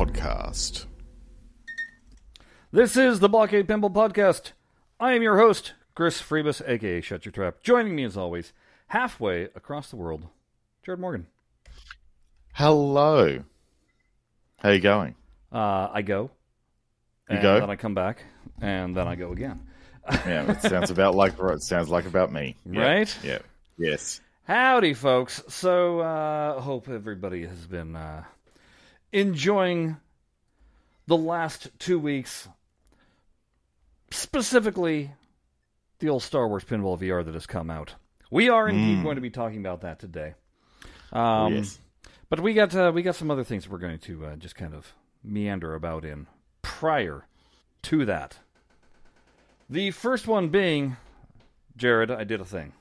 Podcast. This is the Blockade Pinball Podcast. I am your host, Chris Freebus, aka Shut Your Trap. Joining me as always, halfway across the world, Jared Morgan. Hello. How you going? Uh, I go. You and go? Then I come back, and then I go again. Yeah, it sounds about like it sounds like about me. Yeah, Right? Yeah. Yes. Howdy, folks. So, uh, hope everybody has been uh, enjoying the last two weeks, specifically the old Star Wars Pinball VR that has come out. We are indeed going to be talking about that today. Um, yes. But we got uh, we got some other things we're going to uh, just kind of meander about in prior to that. The first one being, Jared, I did a thing.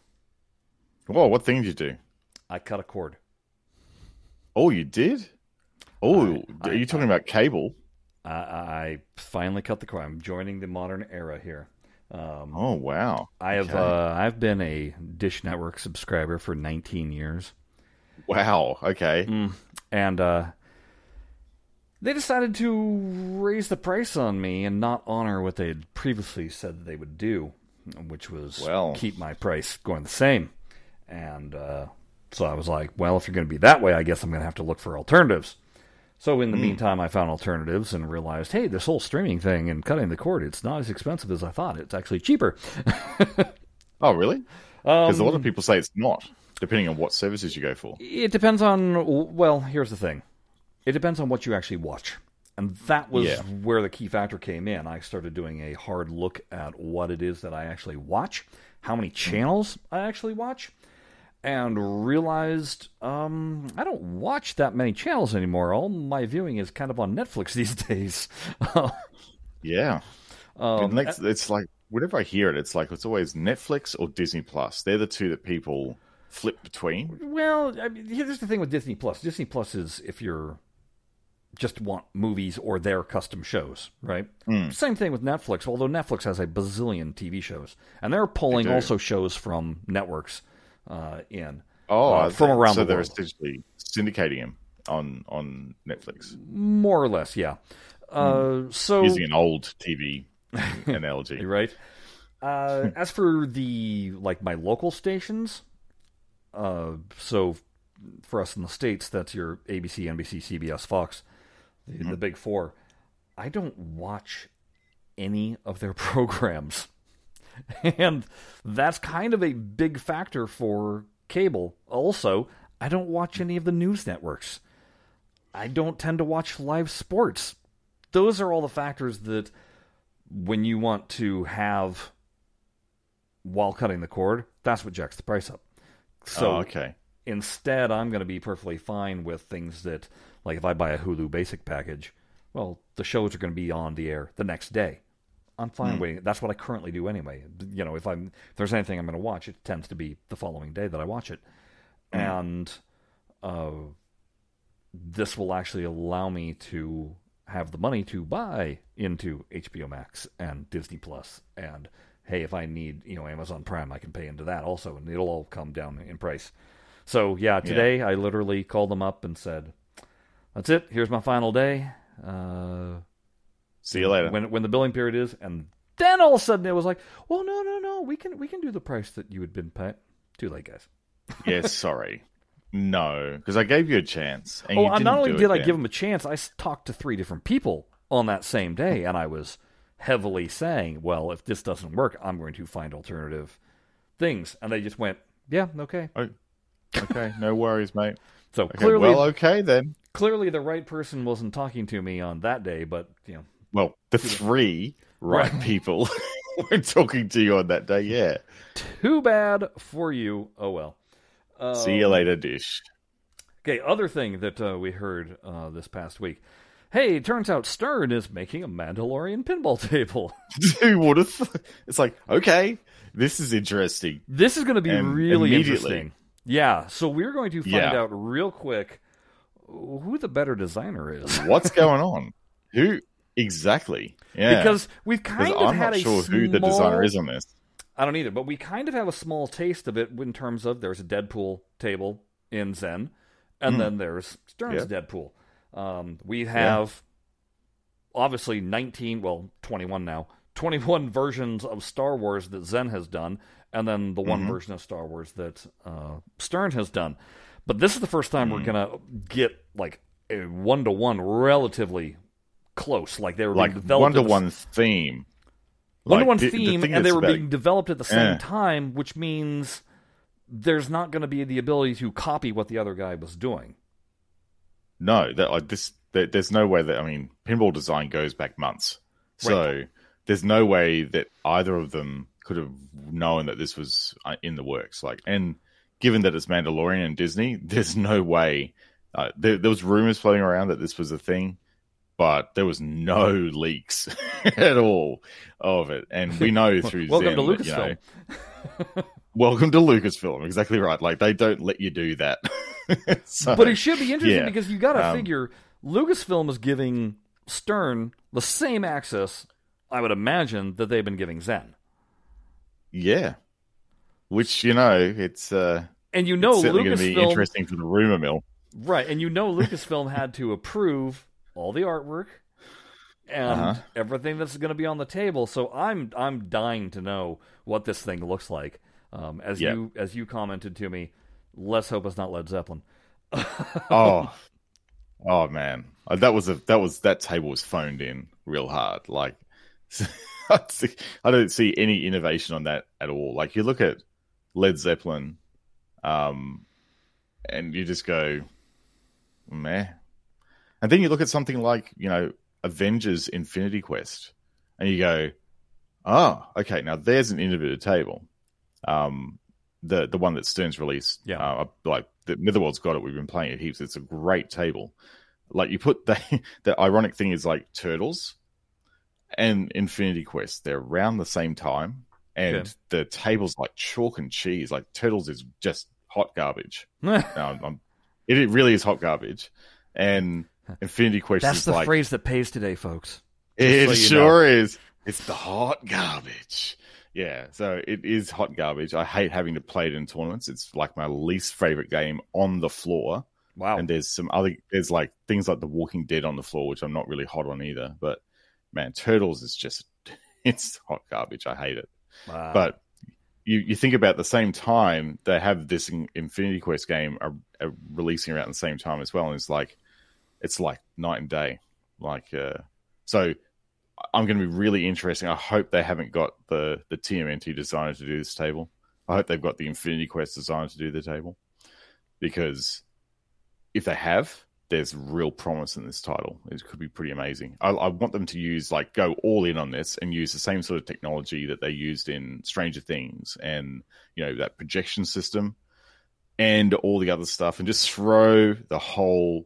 Whoa, what thing did you do? I cut a cord. Oh, you did? Oh, are you talking about cable? I, I finally cut the cord. I'm joining the modern era here. Um, Oh, wow. I have Okay. uh, I've been a Dish Network subscriber for 19 years, Wow. Okay. Mm. and uh, they decided to raise the price on me and not honor what they had previously said they would do, which was Well. keep my price going the same. And uh, so I was like, well, if you're going to be that way, I guess I'm going to have to look for alternatives. So in the meantime, I found alternatives and realized, hey, this whole streaming thing and cutting the cord, it's not as expensive as I thought. It's actually cheaper. Oh, really? Because a lot Um, of people say it's not, depending on what services you go for. It depends on, well, here's the thing. It depends on what you actually watch. And that was Yeah. where the key factor came in. I started doing a hard look at what it is that I actually watch, how many channels I actually watch, and realized um, I don't watch that many channels anymore. All my viewing is kind of on Netflix these days. Yeah. um, next, it's like, whenever I hear it, it's like it's always Netflix or Disney Plus. They're the two that people flip between. Well, I mean, here's the thing with Disney Plus. Disney Plus is if you're just want movies or their custom shows, right? Hmm. Same thing with Netflix. Although Netflix has a bazillion TV shows, and they're pulling do. also shows from networks uh, in Oh, Uh, from around so the they're essentially syndicating him on on Netflix. more or less, yeah. Uh, so Using an old TV analogy. right. Uh, as for the like my local stations, uh, so for us in the states, that's your ABC, NBC, CBS, Fox, the, the big four. I don't watch any of their programs, and that's kind of a big factor for cable. Also, I don't watch any of the news networks. I don't tend to watch live sports. Those are all the factors that when you want to have while cutting the cord, that's what jacks the price up. So oh, okay. instead, I'm going to be perfectly fine with things that, like if I buy a Hulu basic package, well, the shows are going to be on the air the next day. I'm fine waiting. That's what I currently do anyway. You know, if I'm if there's anything I'm going to watch, it tends to be the following day that I watch it, and uh, this will actually allow me to have the money to buy into HBO Max and Disney Plus and hey if I need you know Amazon Prime I can pay into that also and it'll all come down in price. So yeah, today I literally called them up and said, "That's it. Here's my final day. Uh, See you later. when when the billing period is." And then all of a sudden it was like, "Well, no, no, no. We can we can do the price that you had been paying." Too late, guys. yes, sorry. No, because I gave you a chance. And Oh, not only did I then. give him a chance, I talked to three different people on that same day, and I was heavily saying, "Well, if this doesn't work, I'm going to find alternative things." And they just went, "Yeah, okay." Oh, okay, no worries, mate. So Okay, clearly, well, okay then. clearly, the right person wasn't talking to me on that day, but you know, Well, the three right, Right. people were talking to you on that day. Yeah. too bad for you. Oh well. Uh, See you later, dish. Okay, other thing that uh, we heard uh, this past week. Hey, it turns out Stern is making a Mandalorian pinball table. Who would have? Th- it's like okay, this is interesting. This is going to be And really interesting. Yeah, so we're going to find Yeah. out real quick who the better designer is. What's going on? Who exactly? Yeah, Because we've kind of I'm had not sure small, who the designer is on this. I don't either, but we kind of have a small taste of it in terms of there's a Deadpool table in Zen, and then there's Stern's Hmm. Yeah. Deadpool. Um, we have obviously 19, well, 21 now, 21 versions of Star Wars that Zen has done, and then the one version of Star Wars that uh, Stern has done. But this is the first time we're gonna get like a one to one, relatively close. Like they were like being developed one to one theme. one to one Like, the- theme, and they were being developed at the same Eh. time, which means there's not going to be the ability to copy what the other guy was doing. No, that like this. There, there's no way that I mean, pinball design goes back months, so there's no way that either of them could have known that this was uh, in the works. Like, and given that it's Mandalorian and Disney, there's no way. Uh, there, there was rumors floating around that this was a thing, but there was no leaks at all of it. And we know through Zen. Welcome Zen to that, you know, Lucasfilm. welcome to Lucasfilm. Exactly right. Like they don't let you do that. So- But it should be interesting yeah. because you got to Um, figure Lucasfilm is giving Stern the same access, I would imagine, that they've been giving Zen. Yeah. Which, you know, it's uh And you know it's certainly going to be Lucasfilm, interesting for the rumor mill. right? And you know Lucasfilm had to approve all the artwork and Uh-huh. everything that's going to be on the table. So I'm I'm dying to know what this thing looks like. Um, as Yeah. you as you commented to me, let's hope it's not Led Zeppelin. Oh. oh man. Uh, That was a that was that table was phoned in real hard. Like I don't see any innovation on that at all. Like you look at Led Zeppelin um and you just go meh. And then you look at something like, you know, Avengers Infinity Quest and you go, "Oh, okay, now there's an innovative table." Um the the one that Stern's released. Yeah. Uh, like the Netherworld's got it. We've been playing it heaps. It's a great table. Like you put the the ironic thing is like Turtles and Infinity Quest. They're around the same time, and Okay. the table's like chalk and cheese. Like Turtles is just hot garbage. Um, I'm- it, it really is hot garbage, and Infinity Quest That's is the like phrase that pays today, folks. it so sure is. It's the hot garbage. Yeah, so it is hot garbage. I hate having to play it in tournaments. It's like my least favorite game on the floor. Wow. And there's some other there's like things like The Walking Dead on the floor, which I'm not really hot on either. But man, Turtles is just it's hot garbage. I hate it. Wow. But you you think about the same time they have this Infinity Quest game are, are releasing around the same time as well, and it's like it's like night and day. Like uh, so, I'm going to be really interesting. I hope they haven't got the the TMNT designer to do this table. I hope they've got the Infinity Quest designer to do the table because if they have, there's real promise in this title. It could be pretty amazing. I, I want them to use like go all in on this and use the same sort of technology that they used in Stranger Things and you know that projection system and all the other stuff, and just throw the whole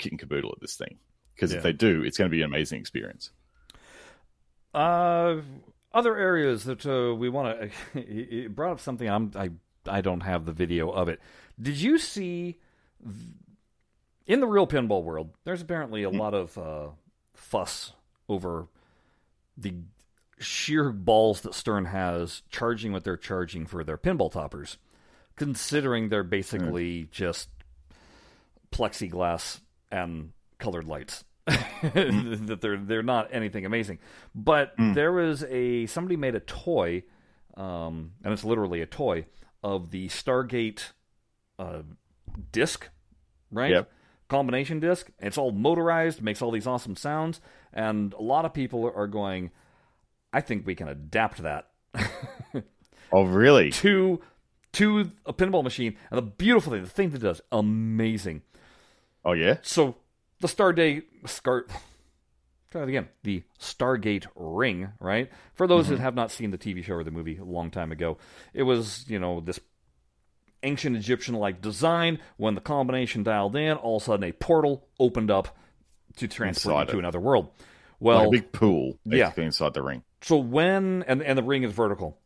kit and caboodle at this thing. Because Yeah. if they do, it's going to be an amazing experience. Uh, other areas that uh, we want to. It brought up something. I'm. I. I don't have the video of it. Did you see? In the real pinball world, there's apparently a lot of uh, fuss over the sheer balls that Stern has charging what they're charging for their pinball toppers, considering they're basically just plexiglass and colored lights. that they're they're not anything amazing. But there was a somebody made a toy, um, and it's literally a toy of the Stargate uh, disc, right? Yep. Combination disc. It's all motorized, makes all these awesome sounds, and a lot of people are going. I think we can adapt that Oh, really? to to a pinball machine. And the beautiful thing, the thing that does amazing. Oh, yeah. So the Stargate Scar try that again. The Stargate ring, right? For those that mm-hmm. have not seen the TV show or the movie a long time ago, it was, you know, this ancient Egyptian like design. When the combination dialed in, all of a sudden a portal opened up to transport to another world. Like Well, a big pool yeah. inside the ring. so when and and the ring is vertical.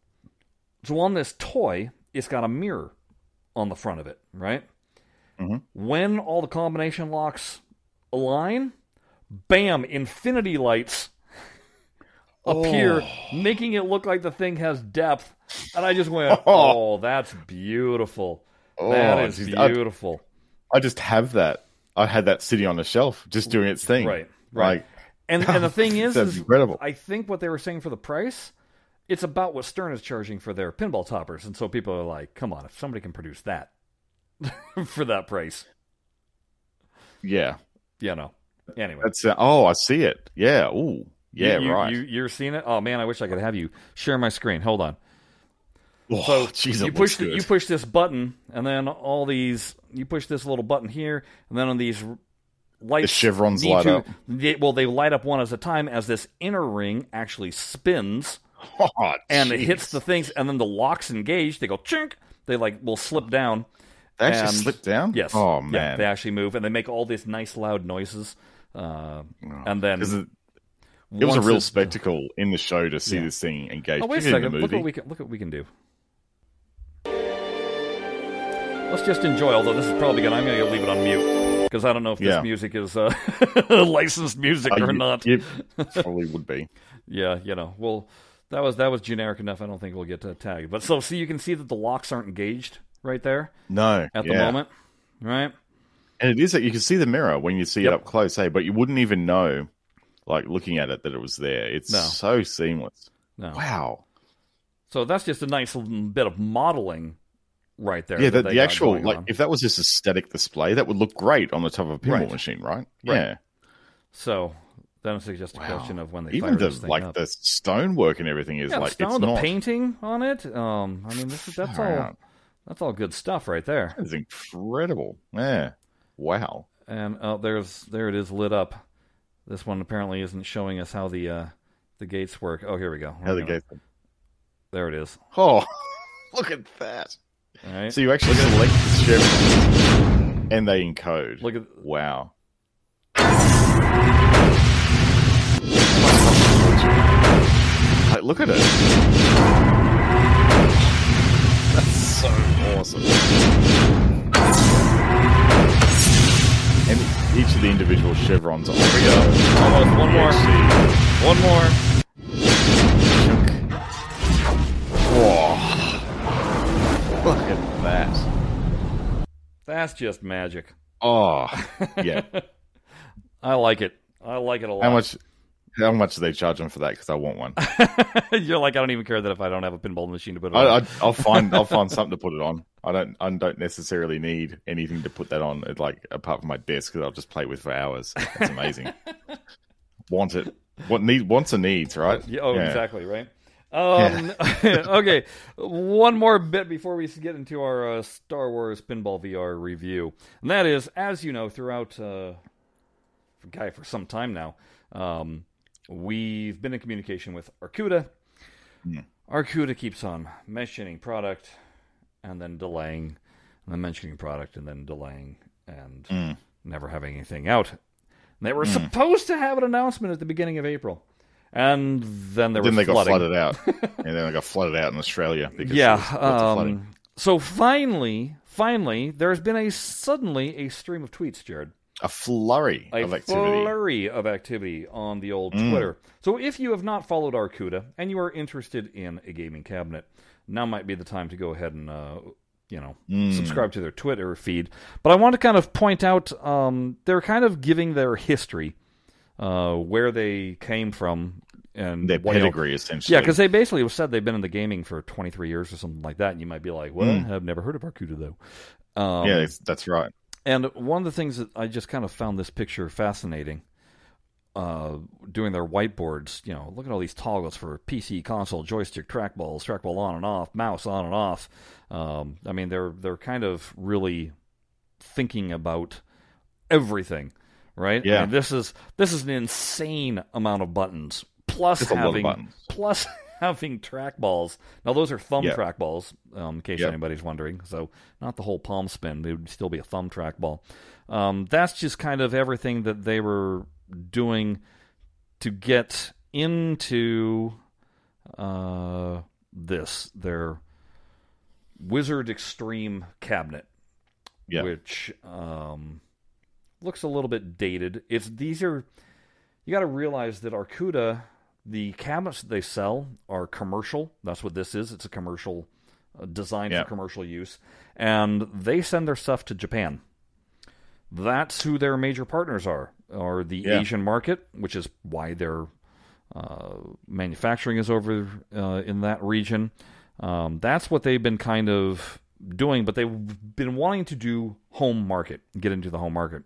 So on this toy, it's got a mirror on the front of it, right? Mhm. When all the combination locks align, bam, infinity lights appear, making it look like the thing has depth. And I just went, "Oh, that's beautiful. that Oh, is geez, I- beautiful." I just have that. I had that sitting on the shelf, just doing its thing. Right, right. Like, And and the thing is, That's is incredible. I think what they were saying for the price, it's about what Stern is charging for their pinball toppers, and so people are like, "Come on, if somebody can produce that for that price, Yeah, you know." Anyway, that's uh, oh, I see it. Yeah, ooh, yeah, you, you- right. You, you're seeing it. Oh man, I wish I could have you share my screen. Hold on. oh, So jeez, you push the, you push this button, and then all these you push this little button here, and then on these lights, The chevrons light to- up. they- well, they light up one at a time as this inner ring actually spins oh, and it hits the things, and then the locks engage. They go chink. They like will slip down. They actually and- slip down. Yes. Oh Yeah, man. they actually move, and they make all these nice loud noises. Uh, and then it, it was a real spectacle in the show to see Yeah. this thing engage. Oh wait a second! Look what we can look what we can do. Let's just enjoy. Although this is probably gonna, I'm gonna leave it on mute because I don't know if this Yeah. music is uh, licensed music Uh, or you- not. you probably would be. Yeah, you know. Well, that was that was generic enough. I don't think we'll get uh, tagged. But so see, you can see that the locks aren't engaged right there No, at the moment, right? and it is that you can see the mirror when you see Yep. it up close. Hey, but you wouldn't even know, like looking at it, that it was there. It's No. so seamless. No. Wow. So that's just a nice little bit of modeling right there. Yeah, the, the actual like on. if that was just a static display, that would look great on the top of a pinball Right. machine, right? Right. Yeah. So then it's just a Wow. question of when they Even the like up. the stonework and everything is yeah, like the stone, the not. painting on it. Um, I mean, this is that's all. out. That's all good stuff right there. It's incredible. Yeah. Wow. And uh, there's there it is lit up. This one apparently isn't showing us how the uh, the gates work. Oh, here we go. How the We're gonna- gate. There it is. Oh, look at that. All right. So you actually select the chevrons and they encode. Look at Wow. Like, look at it. So awesome. And each of the individual chevrons are Here we go. Almost one more. One more. Whoa. Look at that. That's just magic. Oh, yeah. I like it. I like it a lot. How much? How much do they charge them for that? Because I want one. You're like I don't even care that if I don't have a pinball machine to put it I, on. I, I'll find I'll find something to put it on. I don't I don't necessarily need anything to put that on. Like apart from my desk, because I'll just play with for hours. It's amazing. Want it? What need? Wants and needs, right? Yeah, oh, Yeah. exactly, right? Um, okay, one more bit before we get into our uh, Star Wars Pinball VR review. And that is, as you know, throughout, uh, guy, for some time now, um, we've been in communication with Arcooda. Hmm. Arcooda keeps on mentioning product and then delaying, and then mentioning product and then delaying, and Hmm. never having anything out. And they were supposed to have an announcement at the beginning of April. And then there Then was they got flooded out, and then they got flooded out in Australia. Because Yeah. there was lots of flooding. Um, so finally, finally, there's been a suddenly a stream of tweets, Jared. A flurry A of activity. Flurry of activity on the old Twitter. So if you have not followed Arcooda and you are interested in a gaming cabinet, now might be the time to go ahead and uh, you know Hmm. subscribe to their Twitter feed. But I want to kind of point out um, they're kind of giving their history, uh, where they came from, and Their what- you know, pedigree, essentially. yeah, because they basically said they've been in the gaming for 23 years or something like that, and you might be like, "Well, Mm. I've never heard of Arcooda though." Um, yeah, that's right. And one of the things that I just kind of found this picture fascinating, uh, doing their whiteboards. You know, look at all these toggles for PC, console, joystick, trackballs, trackball on and off, mouse on and off. Um, I mean, they're they're kind of really thinking about everything, right? I Yeah. mean, this is this is an insane amount of buttons. Plus It's a lot of having buttons. plus having trackballs. Now those are thumb Yeah. trackballs, um, in case Yep. anybody's wondering. So not the whole palm spin; It would still be a thumb trackball. Um, that's just kind of everything that they were doing to get into uh, this their Wizard Extreme cabinet, Yeah. which um, looks a little bit dated. It's these are you got to realize that Arcooda, the cabinets that they sell are commercial. That's what this is. It's a commercial uh, designed Yeah. for commercial use, and they send their stuff to Japan. That's who their major partners are. or the Yeah. Asian market, which is why their uh, manufacturing is over uh, in that region. Um, that's what they've been kind of doing, but they've been wanting to do home market, get into the home market.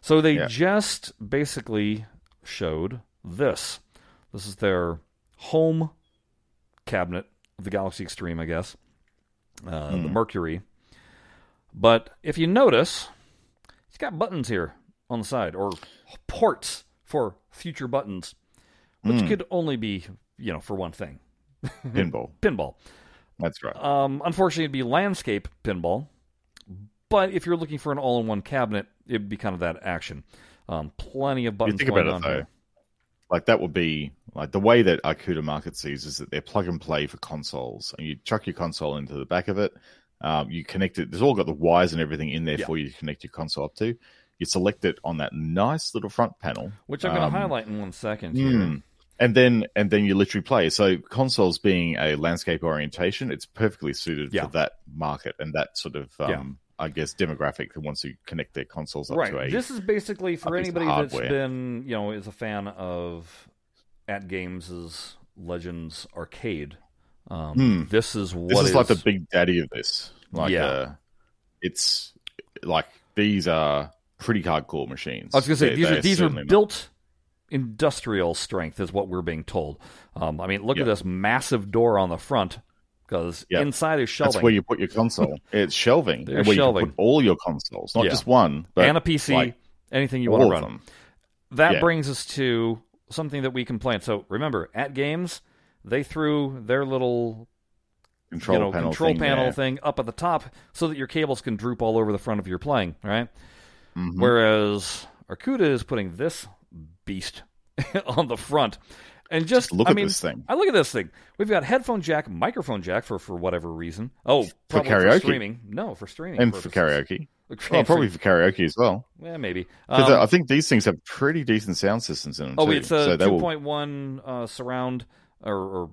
So they Yeah. just basically showed this. This is their home cabinet, of the Galaxy Extreme, I guess, uh, the Mercury. But if you notice, it's got buttons here on the side, or ports for future buttons, which could only be, you know, for one thing Pinball. pinball. That's right. Um, unfortunately, it'd be landscape pinball. But if you're looking for an all-in-one cabinet, it'd be kind of that action. Um, plenty of you buttons think going about on it though, here. Like that would be like the way that Arcooda Market sees is that they're plug and play for consoles, and you chuck your console into the back of it. Um, you connect it. There's all got the wires and everything in there Yeah. for you to connect your console up to. You select it on that nice little front panel, Which I'm going um, to highlight in one second. Here. Mm. And then and then you literally play. So consoles being a landscape orientation, it's perfectly suited Yeah. for that market and that sort of um. I guess demographic that wants to connect their consoles up Right. to a This is basically for a piece of anybody that's been, you know, is a fan of AtGames' Legends Arcade. Um, Hmm. This is what this is, like the big daddy of this. Like Yeah. uh, it's like these are pretty hardcore machines. I was going to say They- these are these are built industrial strength, is what we're being told. Um, I mean, look Yeah. at this massive door on the front because Yeah. inside is shelving That's where you put your console. it's shelving. There's where you shelving. can put all your consoles, not Yeah. just one, but and a PC, like, anything you want to run. them. That Yeah. brings us to something that we complained. So remember, AtGames, they threw their little Control you know, panel control thing panel thing up at the top so that your cables can droop all over the front of your playing, right? Mhm. Whereas Arcooda is putting this beast on the front. And just, Look I at mean, this thing. I look at this thing. We've got headphone jack, microphone jack for for whatever reason. Oh, probably karaoke. streaming. No, for streaming and for karaoke. Okay, Oh, probably for karaoke as well. yeah, maybe. 'Cause Um, I think these things have pretty decent sound systems in them oh, too. it's a so two will point uh, surround or, or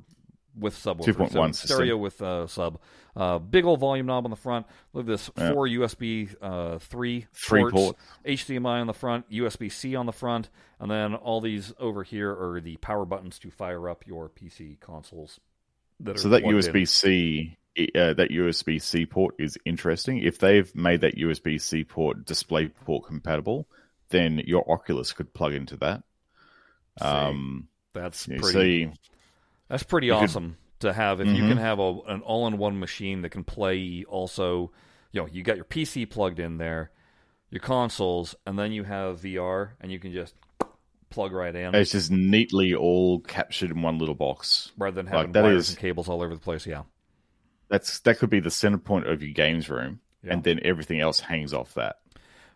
with subwoofer. 2.1 so stereo with uh, sub. Uh, big old volume knob on the front. Look at this Yeah. four USB uh, three Three ports, ports. HDMI on the front, USB C on the front, and then all these over here are the power buttons to fire up your PC consoles. That So that. USB C, uh, that USB C port is interesting. If they've made that USB C port display port compatible, then your Oculus could plug into that. See, Um, that's pretty. see, That's pretty could- awesome to have. If you Mhm. can have a, an all-in-one machine that can play also, you know, you got your PC plugged in there, your consoles, and then you have VR, and you can just plug right in it's just neatly all captured in one little box. rather than like, having that wires is- and cables all over the place. Yeah. That's that could be the center point of your games room, Yeah. and then everything else hangs off that.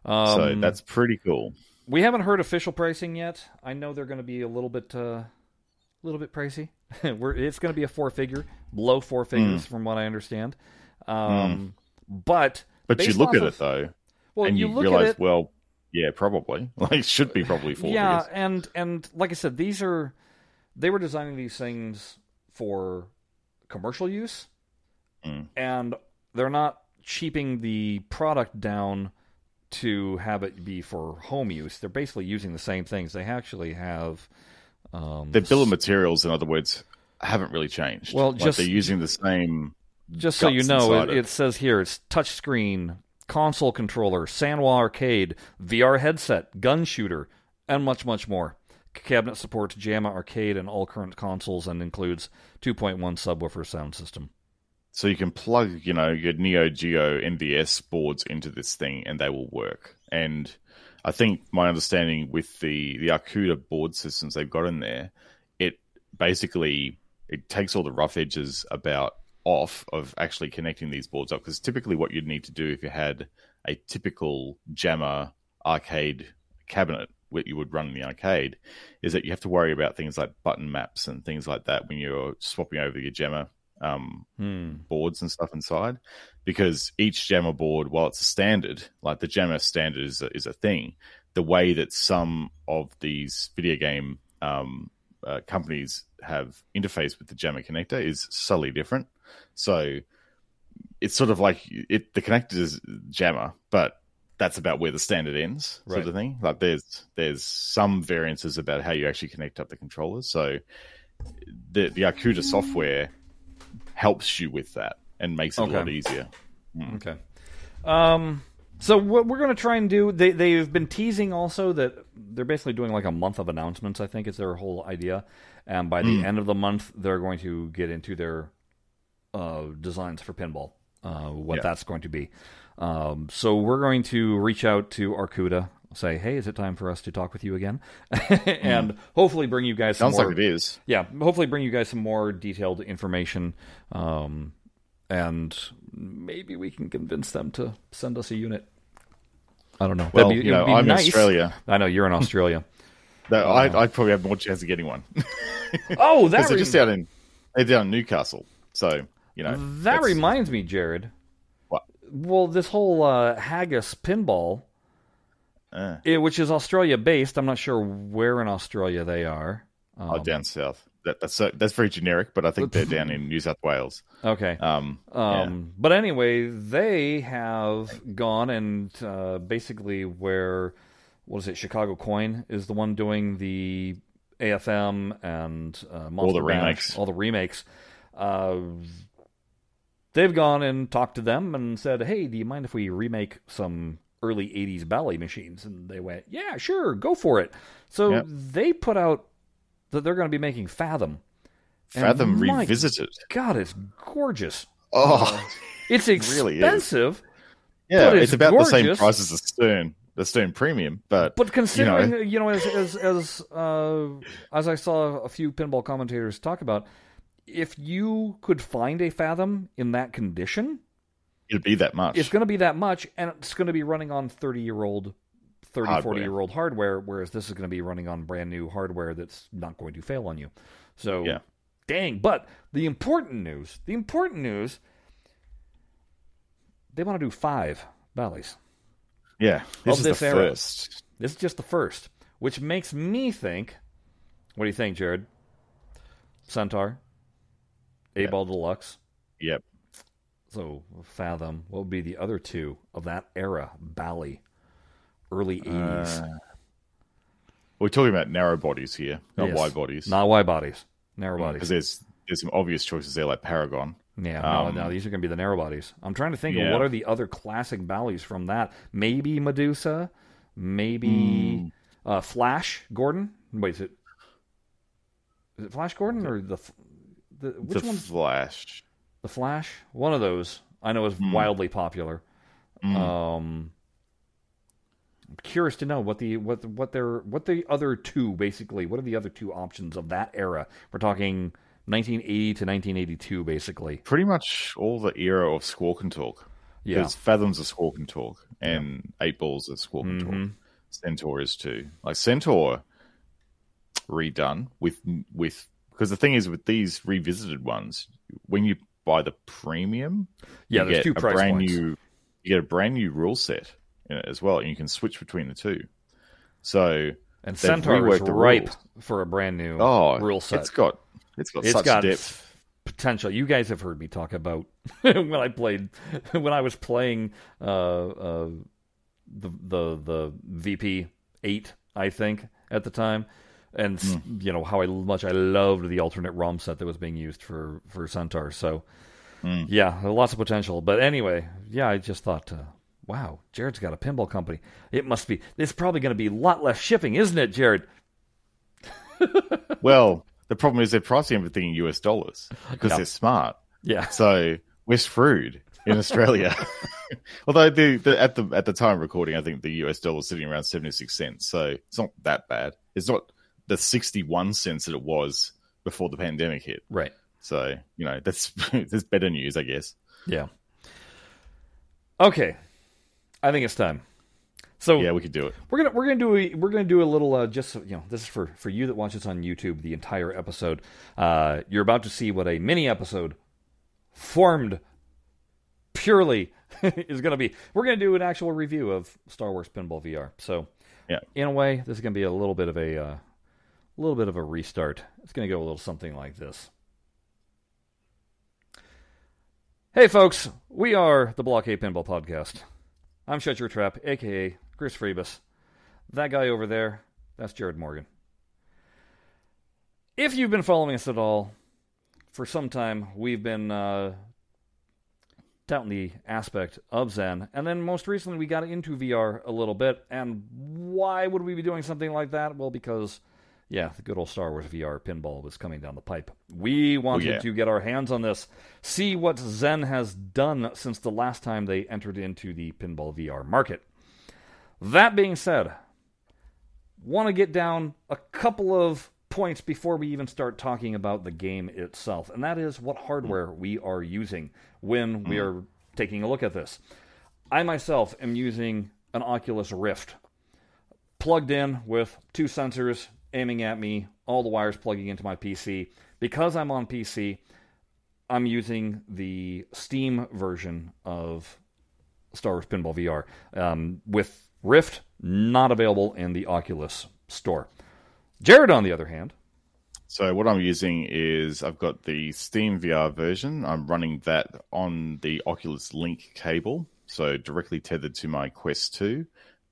Um, so that's pretty cool. we haven't heard official pricing yet. I know they're going to be a little bit, uh, a little bit pricey. We're, it's going to be a four-figure, low four figures, Hmm. from what I understand. Um, But But you look at of- it though, well, and you, you, look realize, at it, well, yeah, probably. Like, it should be probably four yeah, and and like I said, these are they were designing these things for commercial use, Mm. and they're not cheaping the product down to have it be for home use. They're basically using the same things. They actually have um, The bill of materials, in other words, haven't really changed. Well, Like, just- they're using the same. Just so you know, it, it. it says here it's touchscreen, console controller, Sanwa arcade, VR headset, gun shooter, and much, much more. Cabinet supports JAMMA arcade and all current consoles and includes 2.1 subwoofer sound system. So you can plug, you know, your Neo Geo MVS boards into this thing, and they will work. And I think my understanding with the the Arcooda board systems they've got in there, it basically it takes all the rough edges about off of actually connecting these boards up. Because typically, what you'd need to do if you had a typical JAMMA arcade cabinet what you would run in the arcade is that you have to worry about things like button maps and things like that when you're swapping over your JAMMA um, Hmm. boards and stuff inside because each JAMMA board while it's a standard like the JAMMA standard is a, is a thing the way that some of these video game um, uh, companies have interfaced with the JAMMA connector is subtly different so it's sort of like it the connector is JAMMA but that's about where the standard ends, sort Right. of thing. Like there's there's some variances about how you actually connect up the controllers. So the the Arcooda software helps you with that and makes it Okay. a lot easier. Okay. Um. So what we're going to try and do, they they've been teasing also that they're basically doing like a month of announcements. I think is their whole idea, and by the end of the month, they're going to get into their uh, designs for pinball. Uh, what Yeah. that's going to be. Um, so we're going to reach out to Arcooda, say, "Hey, is it time for us to talk with you again?" and hopefully bring you guys some Sounds more like it is. yeah, hopefully bring you guys some more detailed information, um, and maybe we can convince them to send us a unit. I don't know. Well, be- you know, I'm in. Australia. I know you're in Australia. No, I'd, I'd probably have more chance of getting one. oh, that Because they're re- just down in they're down in Newcastle. So, you know. that reminds me, Jared. What? Well, this whole uh, Haggis pinball, Uh, eh, which is Australia based. I'm not sure where in Australia they are. Um, oh, down south. That, that's so, that's very generic, but I think they're down in New South Wales. okay. Um, yeah. Um, But anyway, they have gone and uh, basically where what is it? Chicago Coin is the one doing the AFM and uh, Monster the Bash, remakes. all the remakes. Uh, they've gone and talked to them and said, "Hey, do you mind if we remake some early '80s Bally machines?" And they went, "Yeah, sure, go for it." So Yep. they put out that they're going to be making Fathom. And Fathom my revisited. God, it's gorgeous. Oh, It's really expensive, yeah, but it's, it's about the same price as the Stern, the Stern Premium, but but considering You you know, as as as uh, as I saw a few pinball commentators talk about, if you could find a Fathom in that condition, it'd be that much. it's going to be that much, and it's going to be running on thirty year old. 30, Hardware. 40 year old hardware, whereas this is going to be running on brand new hardware that's not going to fail on you. So, Yeah. dang. But the important news, the important news, they want to do five Ballys. yeah, this of is this the era. first. This is just the first, which makes me think. What do you think, Jared? Centaur, Eight Ball Deluxe. Yep. So Fathom. What would be the other two of that era? Bally, early eighties. Uh, we're talking about narrow bodies here, not Yes. wide bodies. Not wide bodies, narrow because bodies. Because there's there's some obvious choices there, like Paragon. Yeah, um, no, no, these are going to be the narrow bodies. I'm trying to think of what are the other classic Bally's from that. Maybe Medusa, maybe uh, Flash Gordon. Wait, is it is it Flash Gordon or the the which the one? Flash. The Flash. One of those. I know is wildly popular. Um, I'm curious to know what the what what their what the other two basically. What are the other two options of that era? We're talking 1980 to 1982, basically. Pretty much all the era of Squawk and Talk. Yeah. Because Fathom's a Squawk and Talk, and Eight Balls a Squawk and Mm-hmm. Talk. Centaur is too. Like Centaur redone with with because the thing is with these revisited ones, when you buy the premium, Yeah, you there's get two a price brand points. new you get a brand new rule set as well, and you can switch between the two. So And Centaur is ripe rules. for a brand new oh, rule set. it's got it's got It's such got depth. potential. You guys have heard me talk about when I played when I was playing uh, uh, the the the VP eight, I think at the time, and s Hmm. you know how I, much I loved the alternate ROM set that was being used for for Centaur. So Hmm. yeah, lots of potential. But anyway, yeah, I just thought. Uh, Wow, Jared's got a pinball company. It must be. It's probably going to be a lot less shipping, isn't it, Jared? Well, the problem is they're pricing everything in US dollars because Yep. they're smart. Yeah. So we're screwed in Australia. Although the, the at the at the time of recording, I think the US dollar was sitting around seventy six cents. So it's not that bad. It's not the sixty one cents that it was before the pandemic hit. Right. So you know that's that's better news, I guess. Yeah. Okay. I think it's time. So Yeah, we could do it. we're gonna we're gonna do a, we're gonna do a little uh, just so- you know this is for for you that watch this on YouTube the entire episode. Uh, you're about to see what a mini episode formed purely is gonna be. We're gonna do an actual review of Star Wars Pinball VR. So Yeah. in a way, this is gonna be a little bit of a uh, little bit of a restart. It's gonna go a little something like this. Hey folks, we are the Blockade Pinball Podcast. I'm Shut Your Trap, aka Chris Freebus. That guy over there, that's Jared Morgan. If you've been following us at all, for some time we've been uh, touting the aspect of Zen, and then most recently we got into VR a little bit. And why would we be doing something like that? Well, because yeah, the good old Star Wars VR pinball was coming down the pipe. We oh, wanted Oh, yeah. to get our hands on this, see what Zen has done since the last time they entered into the pinball VR market. That being said, want to get down a couple of points before we even start talking about the game itself, and that is what hardware hmm. we are using when we hmm. are taking a look at this. I myself am using an Oculus Rift, plugged in with two sensors aiming at me, all the wires plugging into my PC. Because I'm on PC, I'm using the Steam version of Star Wars Pinball VR. Um, with Rift, not available in the Oculus store. Jared, on the other hand, So what I'm using is I've got the Steam VR version. I'm running that on the Oculus Link cable, so directly tethered to my Quest 2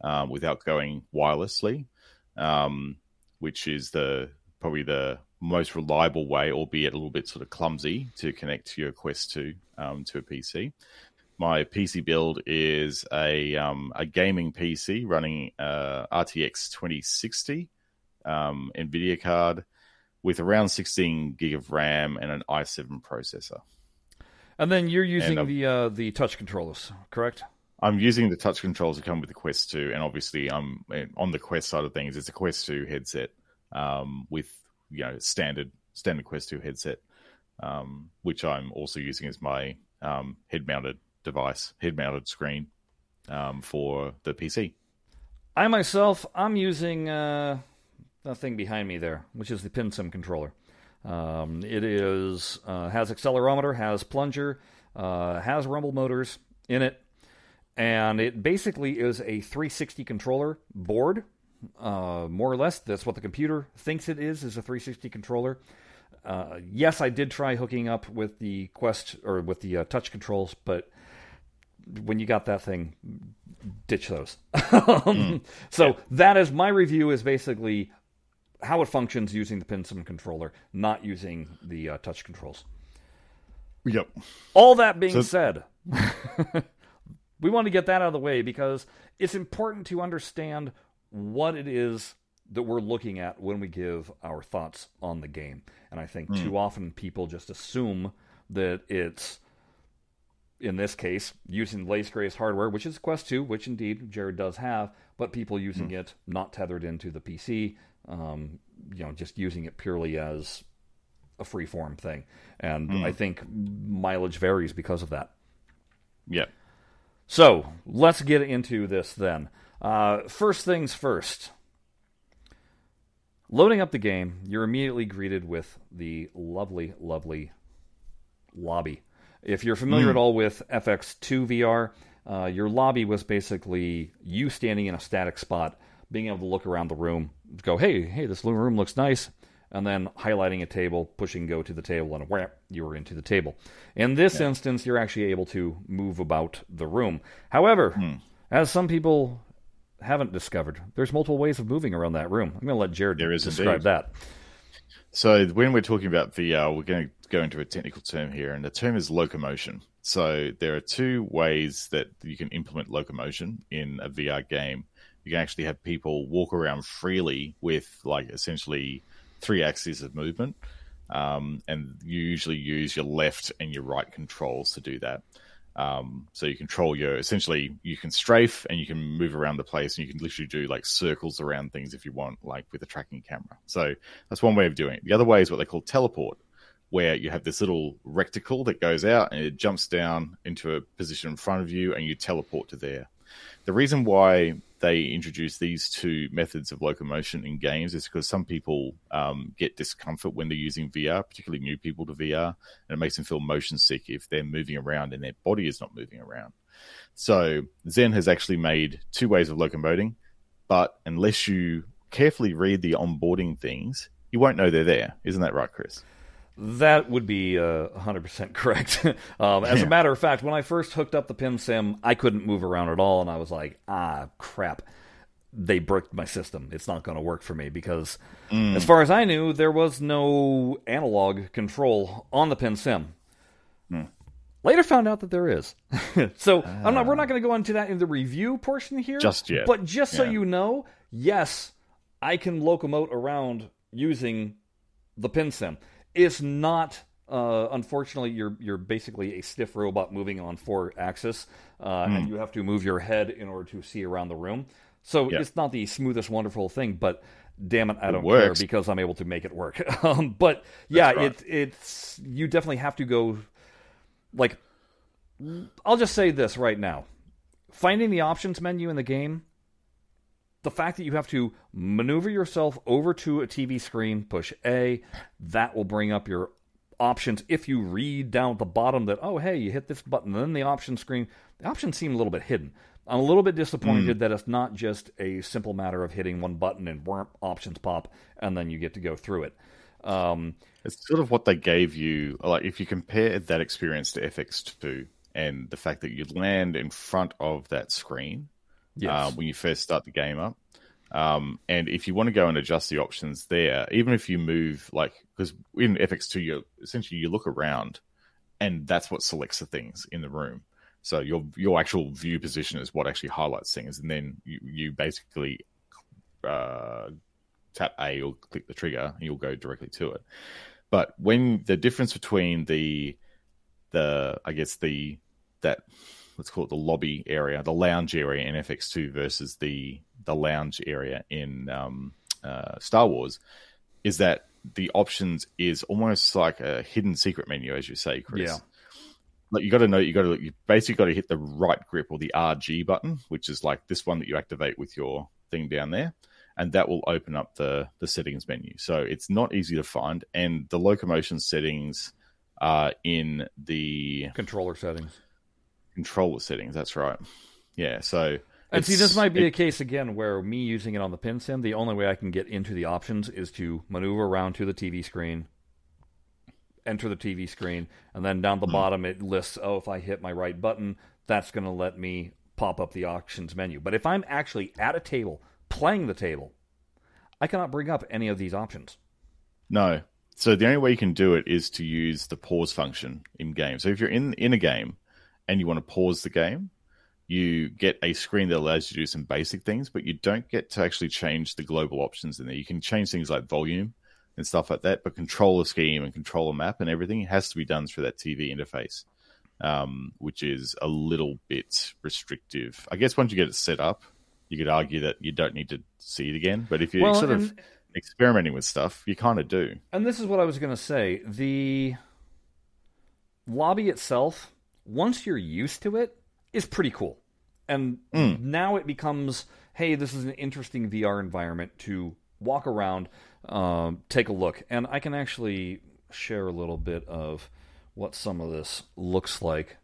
um, without going wirelessly, um, which is the probably the most reliable way, albeit a little bit sort of clumsy, to connect your Quest 2 um, to a PC. My PC build is a um, a gaming PC running uh, RTX 2060 um, NVIDIA card with around 16 gig of RAM and an i7 processor. and then you're using um, the uh, the touch controllers, correct? I'm using the touch controls that come with the Quest 2, and obviously, I'm on the Quest side of things. It's a Quest 2 headset um, with you know standard standard Quest 2 headset, um, which I'm also using as my um, head-mounted device, head-mounted screen um, for the PC. I myself, I'm using uh, the thing behind me there, which is the PinSim controller. Um, it is uh, has accelerometer, has plunger, uh, has rumble motors in it, and it basically is a 360 controller board, uh, more or less. That's what the computer thinks it is, is a 360 controller. Uh, yes, I did try hooking up with the Quest or with the uh, touch controls, but when you got that thing, ditch those. um, so that is my review. Is basically how it functions using the PinSim controller, not using the uh, touch controls. Yep. All that being So- said, we want to get that out of the way because it's important to understand what it is that we're looking at when we give our thoughts on the game. And I think too mm. often people just assume that it's, in this case, using Lace Grace hardware, which is Quest 2, which indeed Jared does have, but people using mm. it not tethered into the PC, um, you know, just using it purely as a free form thing. And mm. I think mileage varies because of that. Yep. So let's get into this then. Uh, first things first. Loading up the game, you're immediately greeted with the lovely, lovely lobby. If you're familiar at all with FX2 VR, uh, your lobby was basically you standing in a static spot, being able to look around the room, go, hey, hey, this room looks nice, and then highlighting a table, pushing go to the table, and whap, you're into the table. In this instance, you're actually able to move about the room. However, hmm. as some people haven't discovered, there's multiple ways of moving around that room. I'm going to let Jared There is describe indeed. that. So when we're talking about VR, we're going to go into a technical term here, and the term is locomotion. So there are two ways that you can implement locomotion in a VR game. You can actually have people walk around freely with like essentially three axes of movement, um, and you usually use your left and your right controls to do that. Um, so you control your essentially you can strafe and you can move around the place and you can literally do like circles around things if you want, like with a tracking camera. So that's one way of doing it. The other way is what they call teleport, where you have this little reticle that goes out and it jumps down into a position in front of you and you teleport to there. The reason why they introduce these two methods of locomotion in games is because some people um, get discomfort when they're using VR, particularly new people to VR, and it makes them feel motion sick if they're moving around and their body is not moving around. So Zen has actually made two ways of locomoting, but unless you carefully read the onboarding things, you won't know they're there. Isn't that right, Chris? That would be uh, 100% correct. um, as Yeah. a matter of fact, when I first hooked up the PinSim, I couldn't move around at all, and I was like, ah, crap. They bricked my system. It's not going to work for me because, as far as I knew, there was no analog control on the Pin Sim. Later found out that there is. so I'm not. We're not going to go into that in the review portion here, Just yet. But just so you know, yes, I can locomote around using the pin sim. It's not. Uh, unfortunately, you're you're basically a stiff robot moving on four axis, uh, Hmm. and you have to move your head in order to see around the room. So Yeah. it's not the smoothest, wonderful thing, but damn it, I don't works. care because I'm able to make it work. um, but yeah, right. it it's you definitely have to go. Like, I'll just say this right now: finding the options menu in the game the fact that you have to maneuver yourself over to a TV screen, push A, that will bring up your options. If you read down at the bottom that, oh, hey, you hit this button, then the option screen, the options seem a little bit hidden. I'm a little bit disappointed that it's not just a simple matter of hitting one button and whomp, options pop, and then you get to go through it. Um, It's sort of what they gave you. Like if you compare that experience to FX2 and the fact that you land in front of that screen yes. uh, when you first start the game up. Um, and if you want to go and adjust the options there, even if you move like because in FX2 you essentially you look around and that's what selects the things in the room. So your your actual view position is what actually highlights things, and then you you basically uh, tap A or click the trigger, and you'll go directly to it. But when the difference between the the I guess the that let's call it the lobby area, the lounge area in FX2 versus the the lounge area in um, uh, Star Wars, is that the options is almost like a hidden secret menu, as you say, Chris. Yeah. Like you got to know, you got to you basically got to hit the right grip or the RG button, which is like this one that you activate with your thing down there, and that will open up the the settings menu. So it's not easy to find, and the locomotion settings are in the controller settings. Controller settings. That's right. Yeah. So And see, this might be it- a case again where me using it on the PinSim, the only way I can get into the options is to maneuver around to the TV screen, enter the TV screen, and then down Hmm. the bottom it lists, oh, if I hit my right button, that's going to let me pop up the options menu. But if I'm actually at a table playing the table, I cannot bring up any of these options. No. So the only way you can do it is to use the pause function in game. So if you're in in a game and you want to pause the game, you get a screen that allows you to do some basic things, but you don't get to actually change the global options in there. You can change things like volume and stuff like that, but controller scheme and controller map and everything has to be done through that TV interface, um, which is a little bit restrictive. I guess once you get it set up, you could argue that you don't need to see it again. But if you're Well, sort of experimenting with stuff, you kind of do. And this is what I was going to say. The lobby itself, once you're used to it, is pretty cool. And now it becomes hey, this is an interesting VR environment to walk around, um, take a look. And I can actually share a little bit of what some of this looks like.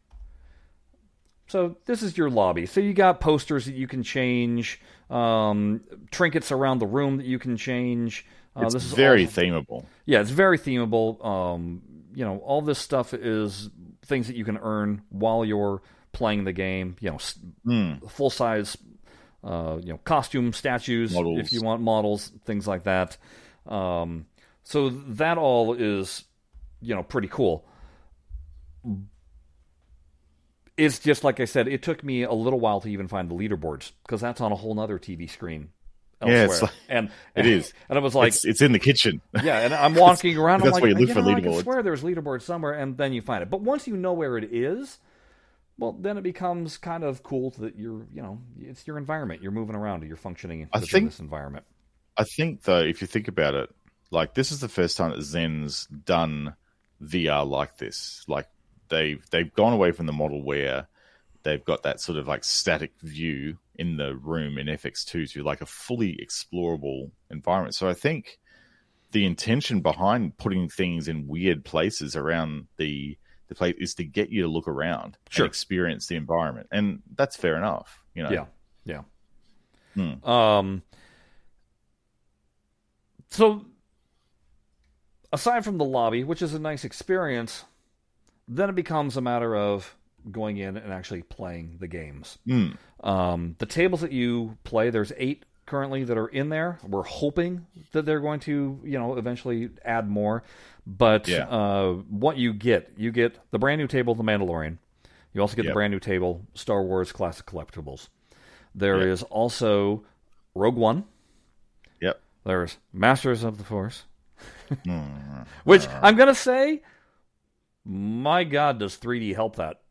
So this is your lobby. So you got posters that you can change, um, trinkets around the room that you can change. Uh, It's this is very all- themable. yeah, it's very themable. Um, you know, all this stuff is things that you can earn while you're playing the game. You know, full size, uh, you know, costume statues Models. if you want models, things like that. Um, so that all is, you know, pretty cool. It's just like I said. It took me a little while to even find the leaderboards because that's on a whole other TV screen. Elsewhere. Yeah, it's like- and it is. and I was like, it's, it's in the kitchen. yeah, and I'm walking around. I'm That's like, where you look you for know, I leaderboards. swear there's leaderboards somewhere, and then you find it. But once you know where it is, well, then it becomes kind of cool that you're, you know, it's your environment. You're moving around. You're functioning I think- this environment. I think though, if you think about it, like this is the first time that Zen's done VR like this. Like they've they've gone away from the model where they've got that sort of like static view in the room in FX2 to like a fully explorable environment. So I think the intention behind putting things in weird places around the the place is to get you to look around Sure. and experience the environment, and that's fair enough. You know, Yeah, yeah. Hmm. Um. So aside from the lobby, which is a nice experience, then it becomes a matter of going in and actually playing the games. Mm. Um, the tables that you play, there's eight currently that are in there. We're hoping that they're going to, you know, eventually add more. But Yeah. uh, what you get, you get the brand new table, The Mandalorian. You also get the brand new table, Star Wars Classic Collectibles. There is Yep. also Rogue One. Yep. There's Masters of the Force, which I'm gonna say, my God, does 3D help that?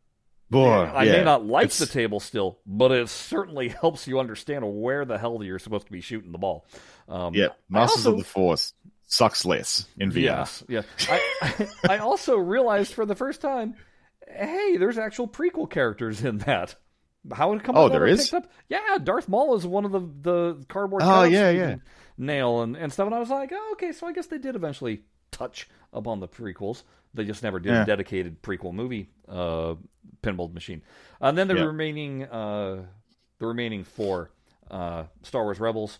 Boy, I yeah. may not like It's- the table still, but it certainly helps you understand where the hell you're supposed to be shooting the ball. Um, Yeah, Masters also- of the Force sucks less in VR. Yes, yeah. I, I also realized for the first time, hey, there's actual prequel characters in that. How would it come? Oh, there is? Up? Yeah, Darth Maul is one of the the cardboard. Oh, yeah, yeah. Nail and, and stuff, and I was like, oh, okay, so I guess they did eventually touch upon the prequels. They just never did a dedicated prequel movie, uh, pinball machine. And then the Yeah. remaining, uh, the remaining four, uh, Star Wars Rebels,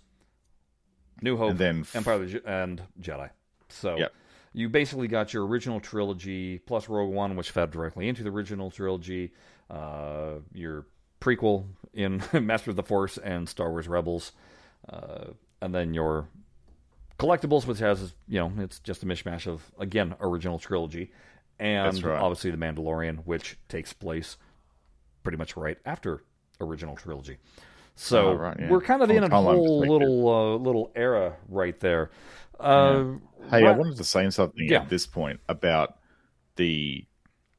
New Hope, And then f- Empire of the Je- and Jedi. So Yep. you basically got your original trilogy plus Rogue One, which fed directly into the original trilogy. Uh, your prequel in Master of the Force and Star Wars Rebels, uh, and then your collectibles, which has you know it's just a mishmash of again original trilogy, and That's right. obviously the Mandalorian, which takes place pretty much right after original trilogy. So Oh, right, yeah. we're kind of in a whole little uh, little era right there. Uh, Hey, I wanted to say something Yeah. at this point about the.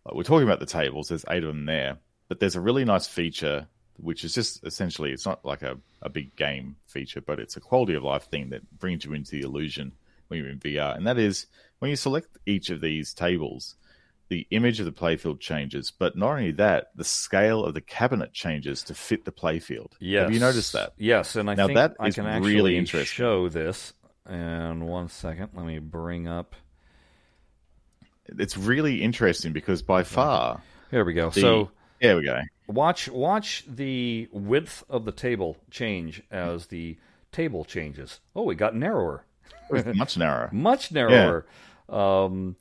like, We're talking about the tables. There's eight of them there, but there's a really nice feature, which is just essentially it's not like a, a big game feature, but it's a quality of life thing that brings you into the illusion when you're in VR, and that is when you select each of these tables, the image of the playfield changes, but not only that, the scale of the cabinet changes to fit the playfield. Yes. Have you noticed that? Yes, and I Now think that I is can really actually interesting. show this. And one second, let me bring up. It's really interesting because by far, Here we go. the, so there we go. watch watch the width of the table change as the table changes. Oh, it got narrower, much narrower. much narrower. Um,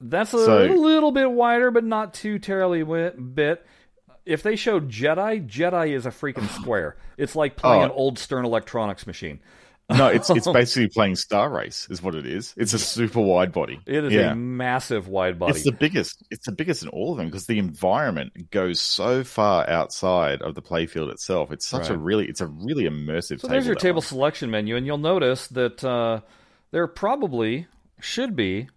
that's a So- little bit wider, but not too terribly bit. If they showed Jedi, Jedi is a freaking square. It's like playing Oh. an old Stern Electronics machine. No, it's it's basically playing Star Race, is what it is. It's a super wide body. It is yeah. a massive wide body. It's the biggest. It's the biggest in all of them because the environment goes so far outside of the playfield itself. It's such a really, it's a really immersive. So there's your table one. selection menu, and you'll notice that uh, there probably should be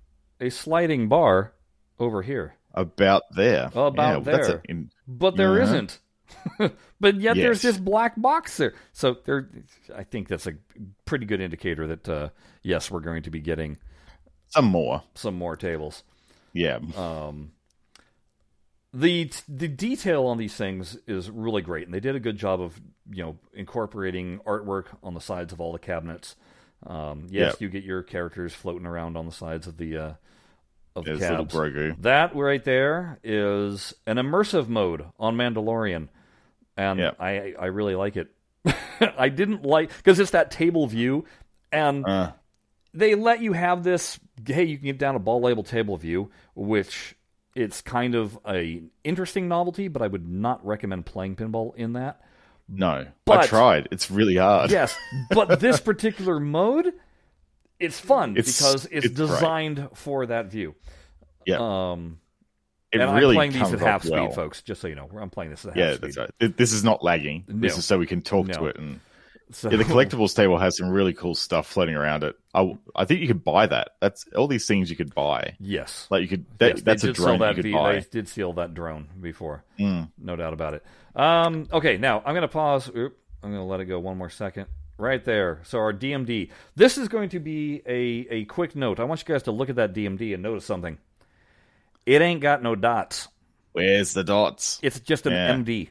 a sliding bar over here, about there. About yeah, there. in- but there Uh-huh. not but yet there's this black box there. So there, I think that's a pretty good indicator that uh, yes, we're going to be getting some more. some more tables. Yeah, Um, the the detail on these things is really great, and they did a good job of you know incorporating artwork on the sides of all the cabinets. Um, yes, Yep. you get your characters floating around on the sides of the uh, of the cabs. That right there is an immersive mode on Mandalorian, and. I I really like it. I didn't like because it's that table view, and Uh, they let you have this hey you can get down a ball label table view which it's kind of a interesting novelty but i would not recommend playing pinball in that no, I tried. It's really hard. yes but this particular mode it's fun It's- because it's, it's great. designed for that view Yeah. um it and really i'm playing these at half speed well. folks just so you know i'm playing this at half speed. Yeah, speed that's right. This is not lagging. This is so we can talk No. to it and so, Yeah, the collectibles table has some really cool stuff floating around it. I, I think you could buy that. That's all these things you could buy. yes Like you could. That, Yes, that's a drone that you could V- buy. They did steal that drone before. Mm. No doubt about it. Um, okay, now I'm going to pause. Oop, I'm going to let it go one more second. Right there. So our DMD. This is going to be a, a quick note. I want you guys to look at that DMD and notice something. It ain't got no dots. Where's the dots? It's just an Yeah. MD.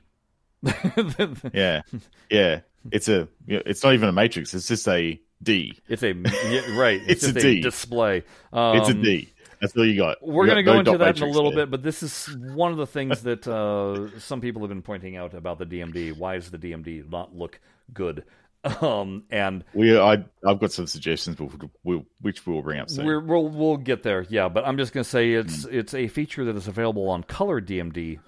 Yeah, yeah. It's a. It's not even a matrix. It's just a D. it's a yeah, right. It's, It's a just D. display. Um, It's a D. That's all you got. We're going to go no into that in a little there. bit, but this is one of the things that uh, some people have been pointing out about the DMD. Why does the DMD not look good? Um, and we, I, I've got some suggestions, but we'll, which we'll bring up soon. we will we'll get there, yeah. But I'm just gonna say it's mm. it's a feature that is available on Color DMD,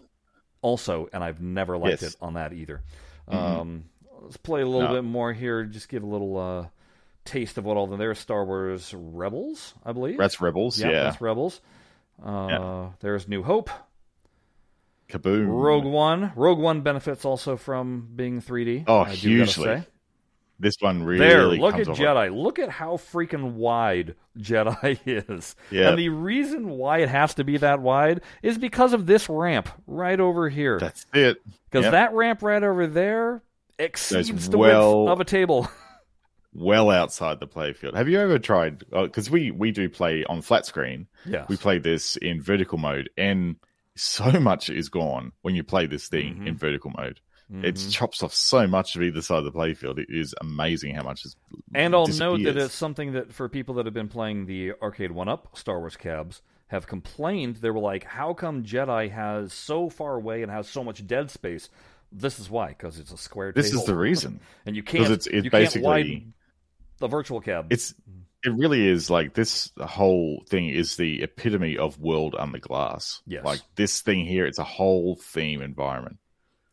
also, and I've never liked yes. it on that either. Mm-hmm. Um, let's play a little no. bit more here. Just give a little uh, taste of what all the there's Star Wars Rebels, I believe. That's Rebels, yeah. That's Rebels. Uh, yeah. There's New Hope. Kaboom. Rogue One. Rogue One benefits also from being 3D. Oh, hugely. This one really there. Look at Jedi. Look at how freaking wide Jedi is. Yeah. And the reason why it has to be that wide is because of this ramp right over here. That's it. Because yep. that ramp right over there exceeds the well, width of a table. well outside the playfield. Have you ever tried? Because uh, we we do play on flat screen. Yeah. We play this in vertical mode, and so much is gone when you play this thing mm-hmm. in vertical mode. Mm-hmm. It chops off so much of either side of the playfield. It is amazing how much is. And I'll note that it's something that for people that have been playing the arcade one up Star Wars cabs have complained. They were like, "How come Jedi has so far away and has so much dead space?" This is why, because it's a square. This table. is the reason, and you can't. It's, it's you basically can't widen the virtual cab. It's it really is like this whole thing is the epitome of world under glass. Yes. Like this thing here, it's a whole theme environment.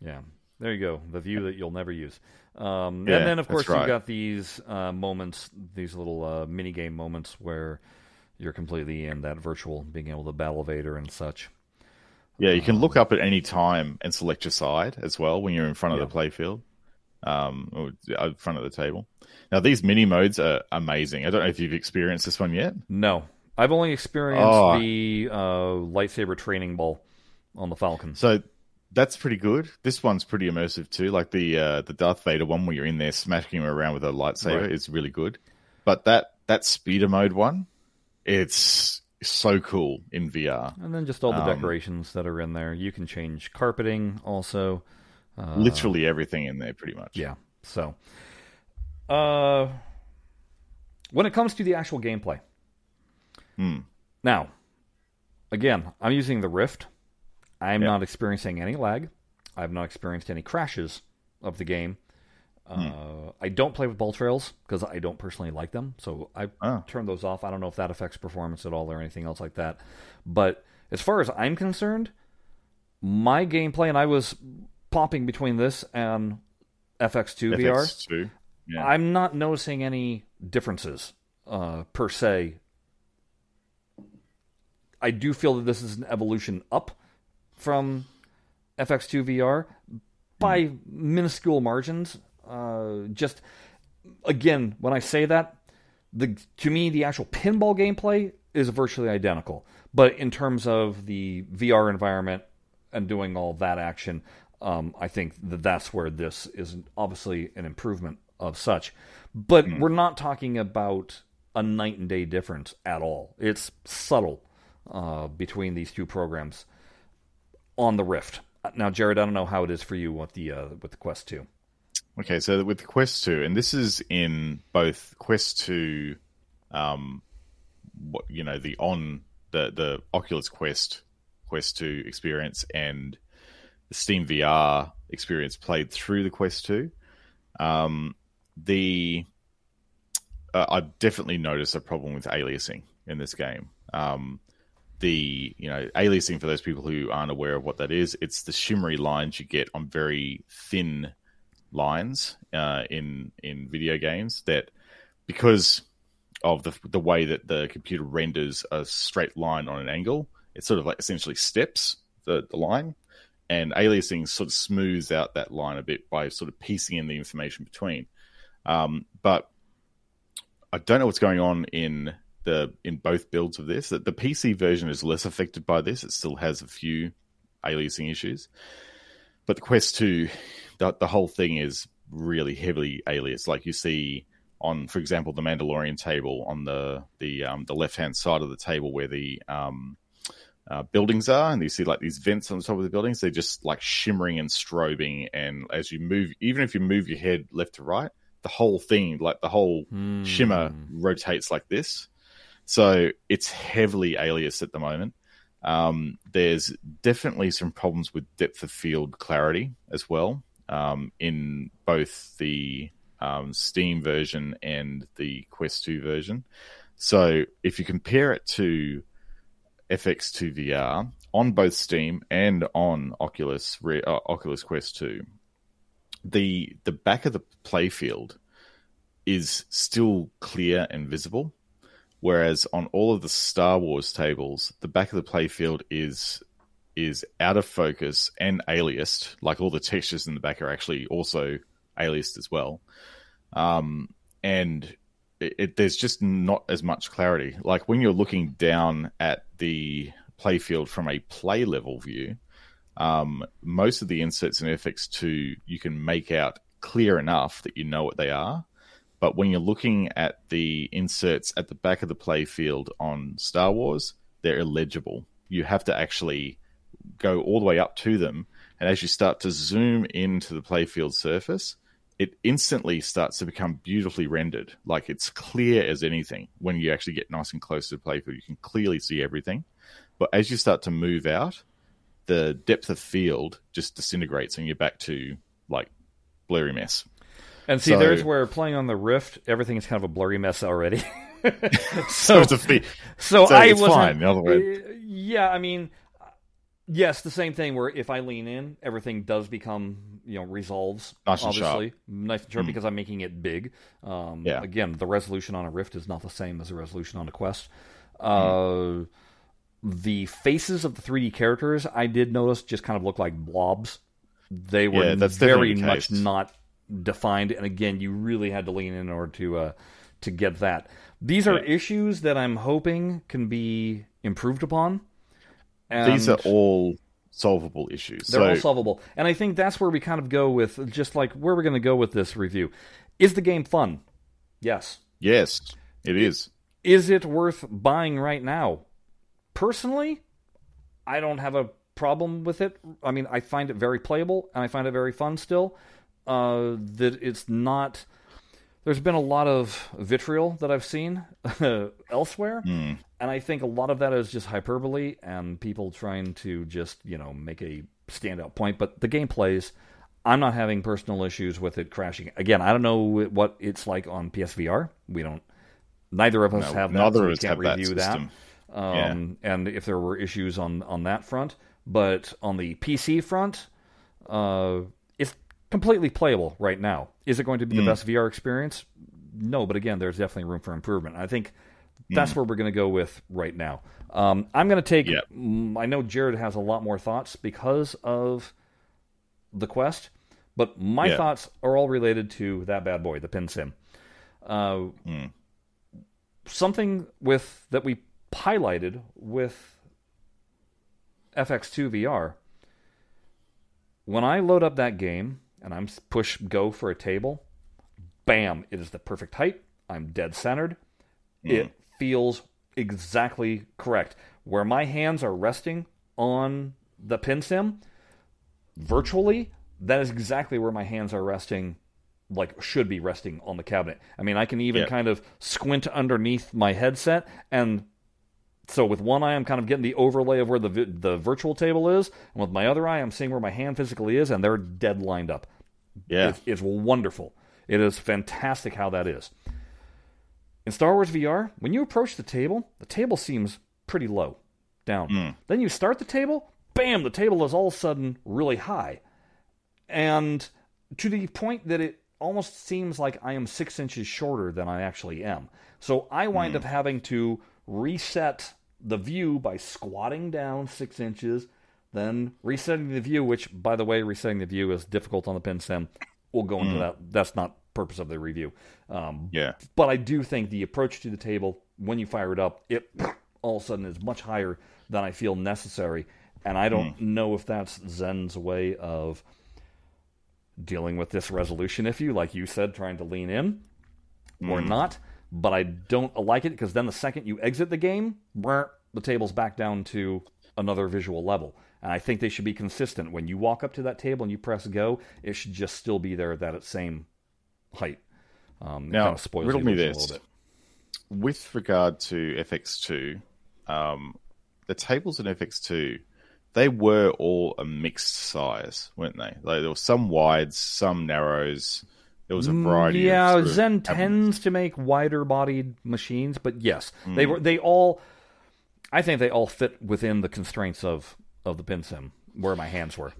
Yeah. There you go. The view that you'll never use. Um, yeah, and then, of course, right. you've got these uh, moments, these little uh, mini game moments where you're completely in that virtual, being able to battle Vader and such. Yeah, you can um, look up at any time and select your side as well when you're in front of yeah. the playfield, um, or in front of the table. Now, these mini modes are amazing. I don't know if you've experienced this one yet. No, I've only experienced oh. the uh, lightsaber training ball on the Falcon. So that's pretty good. This one's pretty immersive too. Like the uh, the Darth Vader one where you're in there smashing him around with a lightsaber right. is really good. But that that speeder mode one, it's so cool in VR. And then just all the um, decorations that are in there. You can change carpeting also. Uh, literally everything in there, pretty much. Yeah. So, uh, when it comes to the actual gameplay, hmm. now, again, I'm using the Rift. I'm yep. not experiencing any lag. I've not experienced any crashes of the game. Hmm. Uh, I don't play with ball trails because I don't personally like them, so I oh. turn those off. I don't know if that affects performance at all or anything else like that. But as far as I'm concerned, my gameplay, and I was popping between this and FX2, FX2 VR. Yeah. I'm not noticing any differences uh, per se. I do feel that this is an evolution up from FX2 VR by mm. minuscule margins. Uh, just again, when I say that, the to me the actual pinball gameplay is virtually identical, but in terms of the VR environment and doing all that action, um, I think that that's where this is obviously an improvement of such. But mm. we're not talking about a night and day difference at all. It's subtle uh, between these two programs on the Rift. Now, Jared, I don't know how it is for you with the uh, with the Quest Two. Okay, so with the Quest Two, and this is in both Quest Two, um, what you know, the on the the Oculus Quest Quest Two experience and the Steam VR experience played through the Quest Two. Um, the uh, I definitely noticed a problem with aliasing in this game. Um, the you know aliasing for those people who aren't aware of what that is, it's the shimmery lines you get on very thin lines uh, in in video games that because of the the way that the computer renders a straight line on an angle, it sort of like essentially steps the, the line, and aliasing sort of smooths out that line a bit by sort of piecing in the information between. Um, but I don't know what's going on in the in both builds of this. That the PC version is less affected by this. It still has a few aliasing issues, but the Quest Two, the, the whole thing is really heavily alias. Like you see on, for example, the Mandalorian table on the the um, the left hand side of the table where the um, uh, buildings are, and you see like these vents on the top of the buildings. They're just like shimmering and strobing, and as you move, even if you move your head left to right, the whole thing, like the whole mm. shimmer, rotates like this. So it's heavily alias at the moment. Um, there's definitely some problems with depth of field clarity as well um, in both the um, Steam version and the Quest 2 version. So if you compare it to FX2 VR on both Steam and on Oculus uh, Oculus Quest 2, the the back of the playfield is still clear and visible, whereas on all of the Star Wars tables, the back of the playfield is is out of focus and aliased. Like all the textures in the back are actually also aliased as well. Um, and it, it, there's just not as much clarity. Like when you're looking down at the playfield from a play level view, um, most of the inserts in FX2 you can make out clear enough that you know what they are. But when you're looking at the inserts at the back of the playfield on Star Wars, they're illegible. You have to actually go all the way up to them. And as you start to zoom into the playfield surface, it instantly starts to become beautifully rendered. Like it's clear as anything when you actually get nice and close to the playfield. You can clearly see everything. But as you start to move out, the depth of field just disintegrates and you're back to like blurry mess. And see, so, there's where playing on the Rift, everything is kind of a blurry mess already. so, so, a so, so I was fine. Yeah, I mean, yes, the same thing. Where if I lean in, everything does become you know resolves nice obviously sharp. nice and sharp mm. because I'm making it big. Um, yeah. Again, the resolution on a Rift is not the same as the resolution on a Quest. Mm. Uh, the faces of the 3D characters, I did notice, just kind of look like blobs. They were yeah, that's very much not defined, and again, you really had to lean in, order to uh, to get that. These are yeah. issues that I'm hoping can be improved upon. And These are all solvable issues. They're so... all solvable, and I think that's where we kind of go with just like where we're going to go with this review. Is the game fun? Yes. Yes, it is. Is it worth buying right now? personally, I don't have a problem with it. I mean, I find it very playable and I find it very fun still. Uh, that it's not. There's been a lot of vitriol that I've seen elsewhere, mm. and I think a lot of that is just hyperbole and people trying to just you know make a standout point. But the game plays. I'm not having personal issues with it crashing. Again, I don't know what it's like on PSVR. We don't. Neither of us no, have that. Neither so of us can't have review that. that um, yeah. and if there were issues on on that front. But on the PC front, uh, completely playable right now. Is it going to be the mm. best VR experience? No, but again, there's definitely room for improvement. I think that's mm. where we're going to go with right now. Um, I'm going to take. Yep. I know Jared has a lot more thoughts because of the quest, but my yeah. thoughts are all related to that bad boy, the PinSim. Uh, mm. Something with that we highlighted with FX2 VR. When I load up that game and I'm push go for a table, bam, it is the perfect height. I'm dead centered. Mm. It feels exactly correct. Where my hands are resting on the PinSim, virtually, that is exactly where my hands are resting like should be resting on the cabinet. I mean, I can even kind of squint underneath my headset and so with one eye, I'm kind of getting the overlay of where the the virtual table is, and with my other eye, I'm seeing where my hand physically is, and they're dead lined up. Yeah, it's, it's wonderful. It is fantastic how that is. In Star Wars VR, when you approach the table, the table seems pretty low down. Mm. Then you start the table, bam, the table is all of a sudden really high. And to the point that it almost seems like I am six inches shorter than I actually am. So I wind mm. up having to reset the view by squatting down six inches, then resetting the view, which, by the way, resetting the view is difficult on the PinSim. We'll go into mm. that. That's not purpose of the review. Um, yeah. But I do think the approach to the table, when you fire it up, it all of a sudden is much higher than I feel necessary. And I don't mm. know if that's Zen's way of dealing with this resolution issue, like you said, trying to lean in, mm. or not but I don't like it because then the second you exit the game, the table's back down to another visual level. And I think they should be consistent. When you walk up to that table and you press go, it should just still be there at that same height. Um, now, kind of spoils riddle me this. With regard to FX2, um, the tables in FX2, they were all a mixed size, weren't they? Like, there were some wides, some narrows, There was a variety. Mm, Yeah, of sort of Zen tends to make wider bodied machines, but yes, Hmm. they were they all. I think they all fit within the constraints of of the PinSim where my hands were.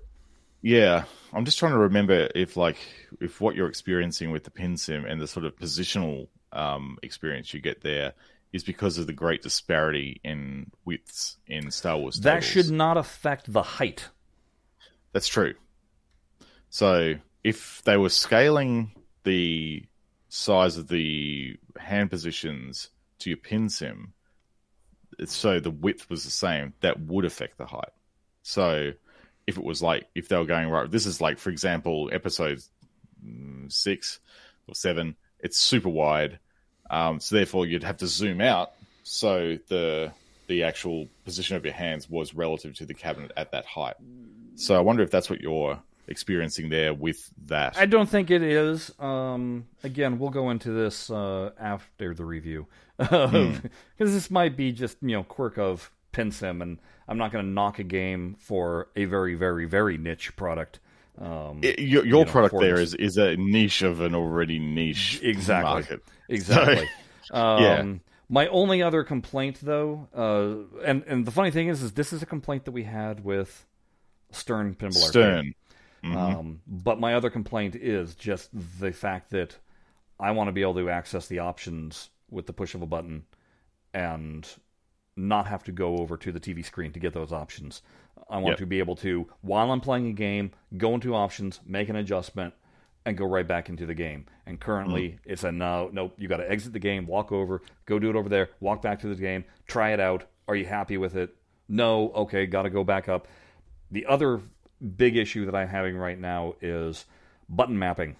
Yeah, I'm just trying to remember if like if what you're experiencing with the PinSim and the sort of positional um, experience you get there is because of the great disparity in widths in Star Wars. That tables. should not affect the height. That's true. So if they were scaling the size of the hand positions to your PinSim, so the width was the same, that would affect the height. So if it was like if they were going right, this is like for example episode six or seven, it's super wide, um, so therefore you'd have to zoom out so the the actual position of your hands was relative to the cabinet at that height. So I wonder if that's what you're experiencing there with that. I don't think it is. Um, again, we'll go into this uh, after the review because this might be just you know quirk of PinSim, and I'm not going to knock a game for a very, very, very niche product. Um, It- your your know, product there is is a niche of an already niche Exactly. market. Exactly. um, Yeah. My only other complaint, though, uh, and and the funny thing is, is this is a complaint that we had with Stern Pinball Arcade. Mhm. Um, but my other complaint is just the fact that I want to be able to access the options with the push of a button and not have to go over to the TV screen to get those options. I want Yep. to be able to, while I'm playing a game, go into options, make an adjustment, and go right back into the game. And currently, Mm. it's a no, nope. You got to exit the game, walk over, go do it over there, walk back to the game, try it out. Are you happy with it? No. Okay, got to go back up. The other big issue that I'm having right now is button mapping.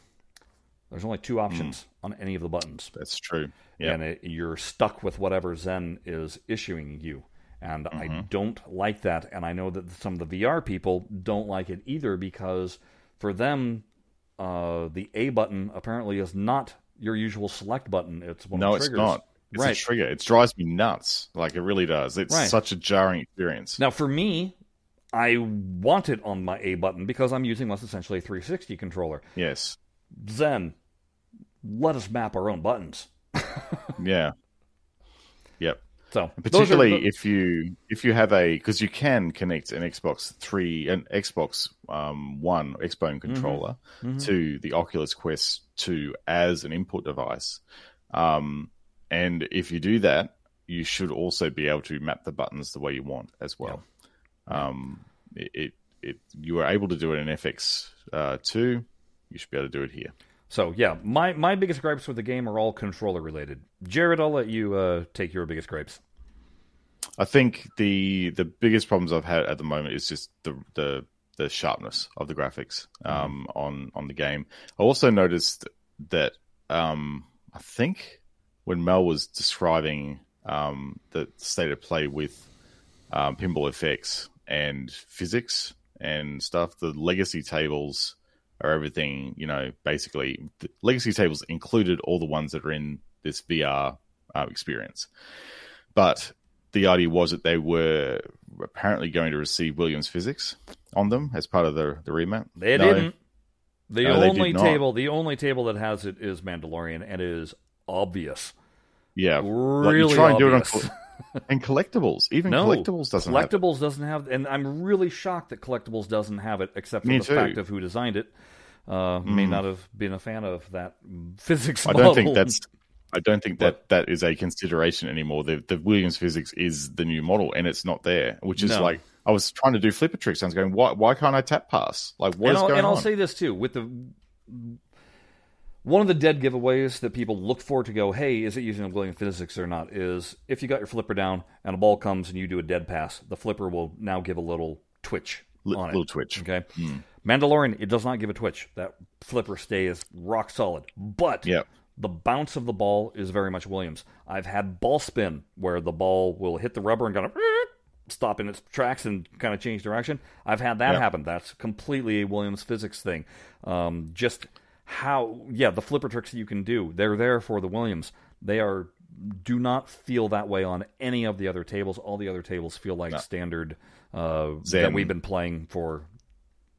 There's only two options on any of the buttons That's true. Yeah. and it, you're stuck with whatever Zen is issuing you. And I Mm-hmm. don't like that. And I know that some of the VR people don't like it either because for them, uh, the A button apparently is not your usual select button. It's one No, of the triggers. it's not. It's right. a trigger. It drives me nuts. Like it really does. It's Right. such a jarring experience. Now, for me, I want it on my A button because I'm using what's essentially a 360 controller. Yes. Zen, let us map our own buttons. Yeah. Yep. So, Particularly the- if you if you have a because you can connect an Xbox three an Xbox um, One Xbone Mm-hmm. controller to the Oculus Quest two as an input device, um, and if you do that, you should also be able to map the buttons the way you want as well. Um, it, it it you are able to do it in FX uh, two. You should be able to do it here. So yeah, my my biggest gripes with the game are all controller related. Jared, I'll let you uh, take your biggest gripes. I think the the biggest problems I've had at the moment is just the the the sharpness of the graphics um, on on the game. I also noticed that um, I think when Mel was describing um, the state of play with um, pinball effects and physics and stuff, the legacy tables are everything. You know, basically, the legacy tables included all the ones that are in this VR uh, experience, but the idea was that they were apparently going to receive Williams physics on them as part of the the remap. They No. didn't. The No, only table, the only table that has it is Mandalorian, and it is obvious. Yeah, Like, Really you try and do it on obvious. And collectibles. Even No, collectibles doesn't have it. Doesn't have, and I'm really shocked that Collectibles doesn't have it, except for Me the too. fact of who designed it. Uh, May not have been a fan of that physics. I don't think that's. I don't think that that is a consideration anymore. The the Williams physics is the new model, and it's not there. Which is No. like I was trying to do flipper tricks. I was going, why why can't I tap pass? Like what and is I'll, going and I'll say this too with the one of the dead giveaways that people look for to go, hey, is it using William physics or not? Is if you got your flipper down and a ball comes and you do a dead pass, the flipper will now give a little twitch Li- on it. little twitch. Okay, Mandalorian, it does not give a twitch. That flipper stays rock solid, but Yep. the bounce of the ball is very much Williams. I've had ball spin where the ball will hit the rubber and kind of stop in its tracks and kind of change direction. I've had that Yeah. happen. That's completely a Williams physics thing. Um, just how, yeah, the flipper tricks that you can do, they're there for the Williams. They are do not feel that way on any of the other tables. All the other tables feel like standard uh, that we've been playing for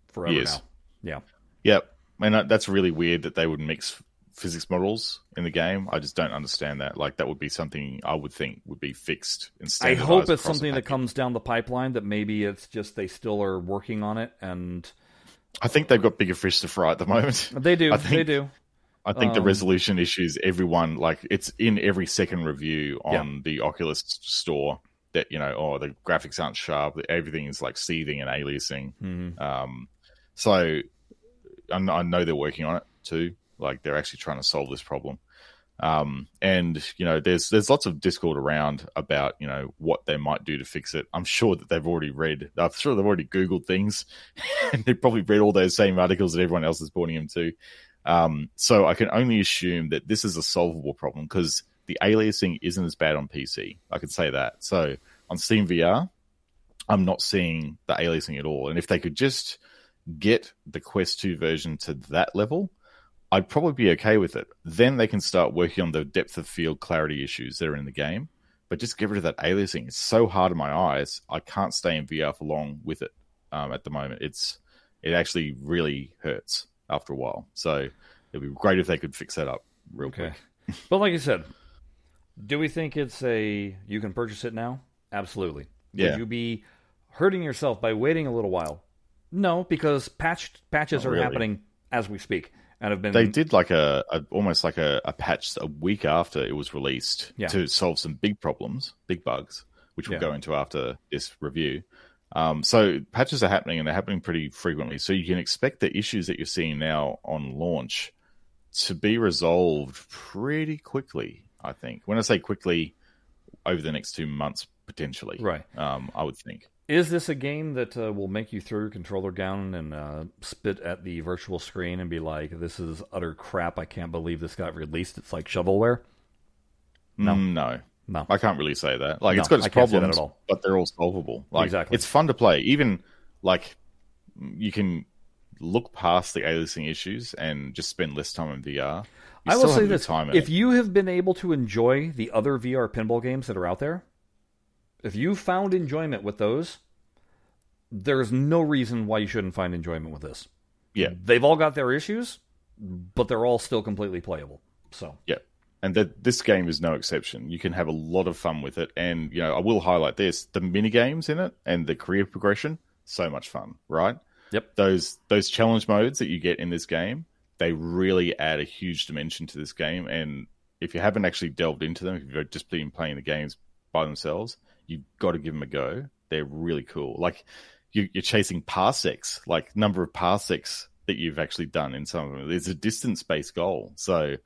forever Years. now. Yeah. Yep. and that's really weird that they would mix physics models in the game. I just don't understand that. Like, that would be something I would think would be fixed instead. I hope it's something that comes down the pipeline. That maybe it's just they still are working on it, and I think they've got bigger fish to fry at the moment. They do. I think, they do. I think um, the resolution issues, everyone like it's in every second review on yeah. the Oculus store that you know, oh, the graphics aren't sharp, everything is like seething and aliasing. Mm-hmm. Um, so I know they're working on it too. Like they're actually trying to solve this problem. Um, and you know, there's there's lots of discord around about you know what they might do to fix it. I'm sure that they've already read. I'm sure they've already googled things, and they've probably read all those same articles that everyone else is pointing them to. Um, so I can only assume that this is a solvable problem because the aliasing isn't as bad on PC. I could say that. So on Steam VR, I'm not seeing the aliasing at all. And if they could just get the Quest 2 version to that level, I'd probably be okay with it. Then they can start working on the depth of field clarity issues that are in the game. But just get rid of that aliasing. It's so hard in my eyes. I can't stay in VR for long with it um, at the moment. It's it actually really hurts after a while. So it'd be great if they could fix that up real okay. quick. but like you said, do we think it's a you can purchase it now? Absolutely. Yeah. Would you be hurting yourself by waiting a little while? No, because patched patches Not are really. happening as we speak and have been. They did like a, a almost like a, a, patch a week after it was released yeah. to solve some big problems, big bugs, which we'll yeah. go into after this review. Um, so patches are happening and they're happening pretty frequently. So you can expect the issues that you're seeing now on launch to be resolved pretty quickly. I think when I say quickly, over the next two months potentially. Right. Um, I would think. Is this a game that uh, will make you throw your controller down and uh, spit at the virtual screen and be like, "This is utter crap. I can't believe this got released. It's like shovelware." No, mm, no, no. I can't really say that. Like, no, it's got its problems, but they're all solvable. Like, exactly. It's fun to play. Even like you can look past the aliasing issues and just spend less time in VR. You I will say this: if it. you have been able to enjoy the other VR pinball games that are out there, if you found enjoyment with those, there's no reason why you shouldn't find enjoyment with this. Yeah. They've all got their issues, but they're all still completely playable. So, yeah. And that this game is no exception. You can have a lot of fun with it. And, you know, I will highlight this the mini games in it and the career progression, so much fun, right? Yep. Those those challenge modes that you get in this game, they really add a huge dimension to this game. And if you haven't actually delved into them, if you've just been playing the games by themselves, you've got to give them a go. They're really cool. Like you, are chasing parsecs, like number of parsecs that you've actually done in some of them. It's a distance based goal. So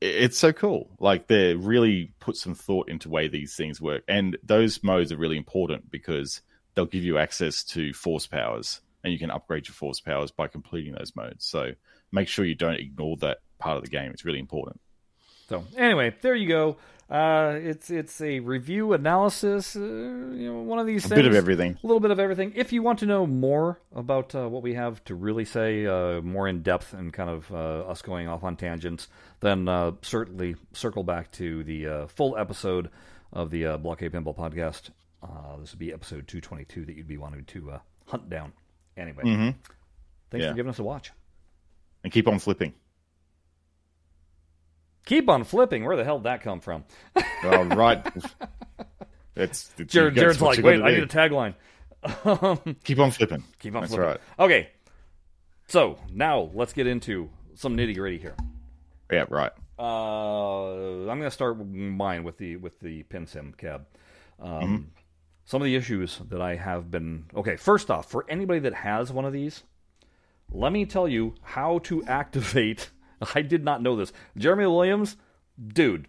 it's so cool. Like they really put some thought into way these things work. And those modes are really important because they'll give you access to force powers and you can upgrade your force powers by completing those modes. So make sure you don't ignore that part of the game. It's really important. So anyway, there you go. Uh, it's it's a review analysis. Uh, you know, one of these things. a things. bit of everything. A little bit of everything. If you want to know more about uh, what we have to really say, uh, more in depth, and kind of uh, us going off on tangents, then uh, certainly circle back to the full episode of the uh, Blockade Pinball podcast. this would be episode two twenty two that you'd be wanting to hunt down. Anyway, mm-hmm. thanks yeah. for giving us a watch, and keep on flipping. Keep on flipping. Where the hell did that come from? All right. It's, it's Jared, Jared's like, wait, I need a tagline. keep on flipping. Keep on That's flipping. Right. Okay. So now let's get into some nitty gritty here. Yeah, right. Uh, I'm going to start mine with the with the PinSim cab. Um, mm-hmm. Some of the issues that I have been okay. First off, for anybody that has one of these, let me tell you how to activate I did not know this. Jeremy Williams, dude,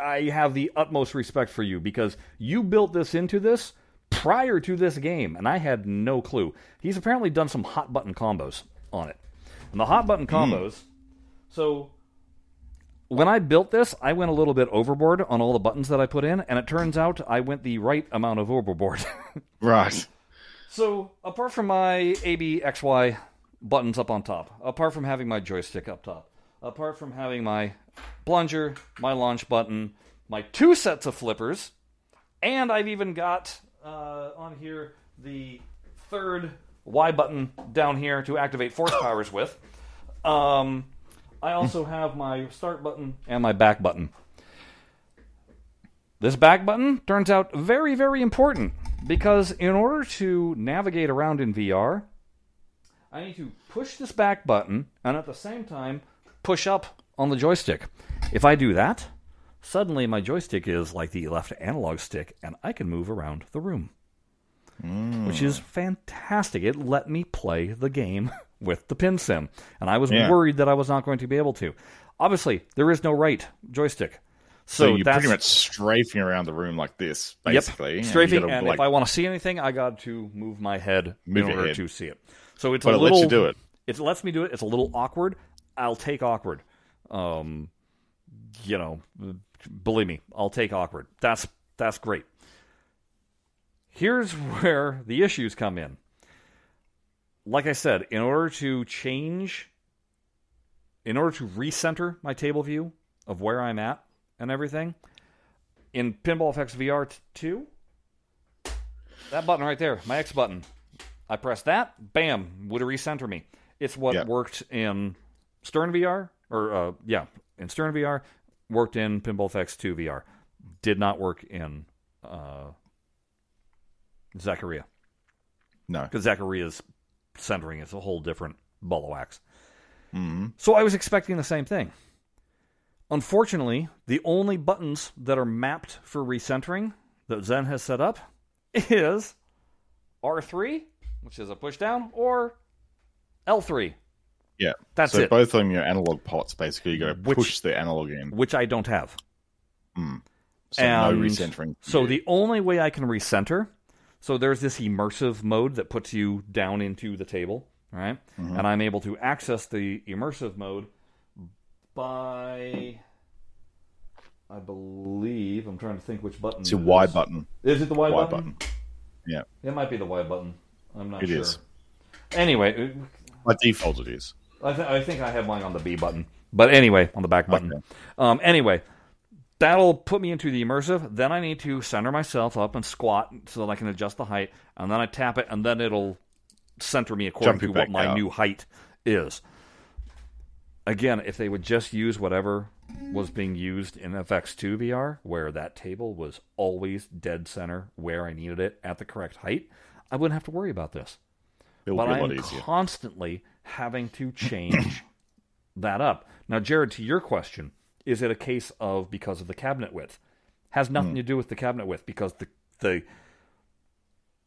I have the utmost respect for you because you built this into this prior to this game, and I had no clue. He's apparently done some hot button combos on it. And the hot button hmm. combos, mm. so when I built this, I went a little bit overboard on all the buttons that I put in, and it turns out I went the right amount of overboard. right. So apart from my ABXY buttons up on top, apart from having my joystick up top, apart from having my plunger, my launch button, my two sets of flippers, and I've even got uh, on here the third Y button down here to activate force powers with. Um, I also have my start button and my back button. This back button turns out very, very important because in order to navigate around in VR, I need to push this back button and at the same time push up on the joystick. If I do that, suddenly my joystick is like the left analog stick and I can move around the room. Hmm. Which is fantastic. It let me play the game with the PinSim. And I was Yeah. worried that I was not going to be able to. Obviously, there is no right joystick. So, So, you're pretty much strafing around the room like this, Yep. basically. and strafing. gotta, And like, if I want to see anything, I got to move my head Move in order head. to see it. So it's But a it little. lets you do it. It lets me do it. It's a little awkward. I'll take awkward. Um, you know, believe me, I'll take awkward. That's that's great. Here's where the issues come in. Like I said, in order to change, in order to recenter my table view of where I'm at and everything, in Pinball FX VR 2, that button right there, my X button, I press that, bam, would recenter me. It's what Yeah. worked in Stern VR, or uh, yeah, in Stern VR, worked in Pinball FX 2 VR. Did not work in uh, Zaccaria no. because Zaccaria's centering is a whole different ball of wax. hmm So I was expecting the same thing. Unfortunately, the only buttons that are mapped for recentering that Zen has set up is R3, which is a push down, or L3, Yeah. That's so it. both of them your analog pots, basically. you got to Which- push the analog in. which I don't have. So no recentering. So you. the only way I can recenter, so there's this immersive mode that puts you down into the table, right? Mm-hmm. And I'm able to access the immersive mode by, I believe, I'm trying to think which button. It's it Y button. Is it the Y, Y button? button. Yeah. It might be the Y button. I'm not It sure. is. Anyway, By default, it is. I, th- I think I have mine on the B button. But anyway, on the back button. Okay. Um, anyway, that'll put me into the immersive. Then I need to center myself up and squat so that I can adjust the height. And then I tap it, and then it'll center me according Jump you to what my out. new height is. Again, if they would just use whatever was being used in FX2 VR, where that table was always dead center where I needed it at the correct height, I wouldn't have to worry about this It'll but I'm easier. constantly having to change that up. Now, Jared, to your question, is it a case of because of the cabinet width? Has nothing Hmm. to do with the cabinet width because the the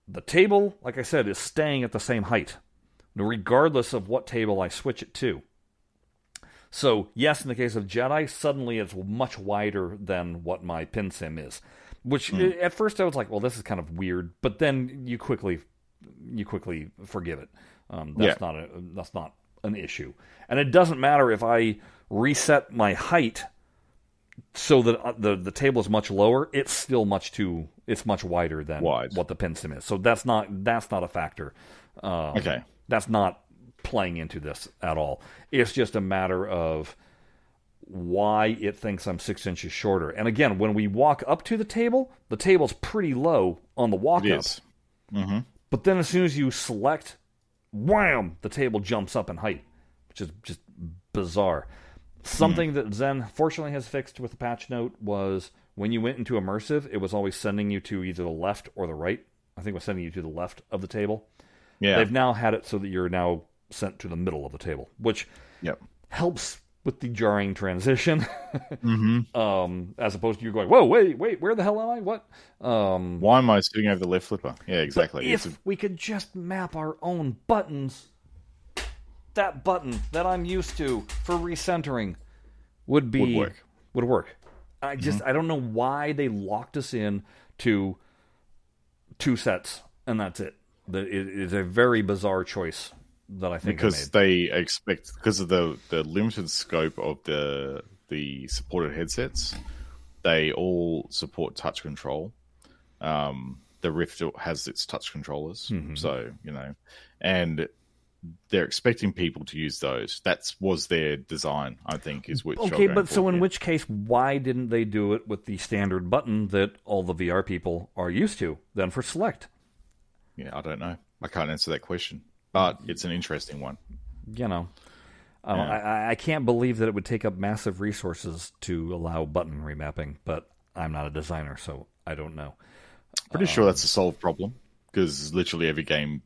the table, like I said, is staying at the same height, regardless of what table I switch it to. So, yes, in the case of Jedi, suddenly it's much wider than what my PinSim is. Which Hmm. at first I was like, well, this is kind of weird, but then you quickly you quickly forgive it. Um, that's Yeah. not a that's not an issue, and it doesn't matter if I reset my height so that uh, the the table is much lower. It's still much too it's much wider than Wide. what the PinSim is. So that's not that's not a factor. Um, Okay. that's not playing into this at all. It's just a matter of why it thinks I'm six inches shorter. And again, when we walk up to the table, the table's pretty low on the walk up. is. Mm-hmm. But then as soon as you select, wham, the table jumps up in height, which is just bizarre. Something mm-hmm. that Zen fortunately has fixed with the patch note was when you went into immersive, it was always sending you to either the left or the right. I think it was sending you to the left of the table. Yeah. They've now had it so that you're now sent to the middle of the table, which Yep. helps with the jarring transition, Mm-hmm. um, as opposed to you going, "Whoa, wait, wait, where the hell am I? What?" Um, Why am I sitting over the left flipper? Yeah, exactly. if a- we could just map our own buttons, that button that I'm used to for recentering would be Would work. Would work. I just Mm-hmm. I don't know why they locked us in to two sets and that's it. It is a very bizarre choice that I think because they they expect because of the the limited scope of the the supported headsets, they all support touch control. Um, the Rift has its touch controllers, Mm-hmm. so you know, and they're expecting people to use those. That was their design, I think, is which. Okay, but so in yeah. which case, why didn't they do it with the standard button that all the VR people are used to? Then for select, yeah, I don't know. I can't answer that question, but it's an interesting one. you know. Um, Yeah. I, I can't believe that it would take up massive resources to allow button remapping, but I'm not a designer, so I don't know. Pretty sure that's a solved problem because literally every game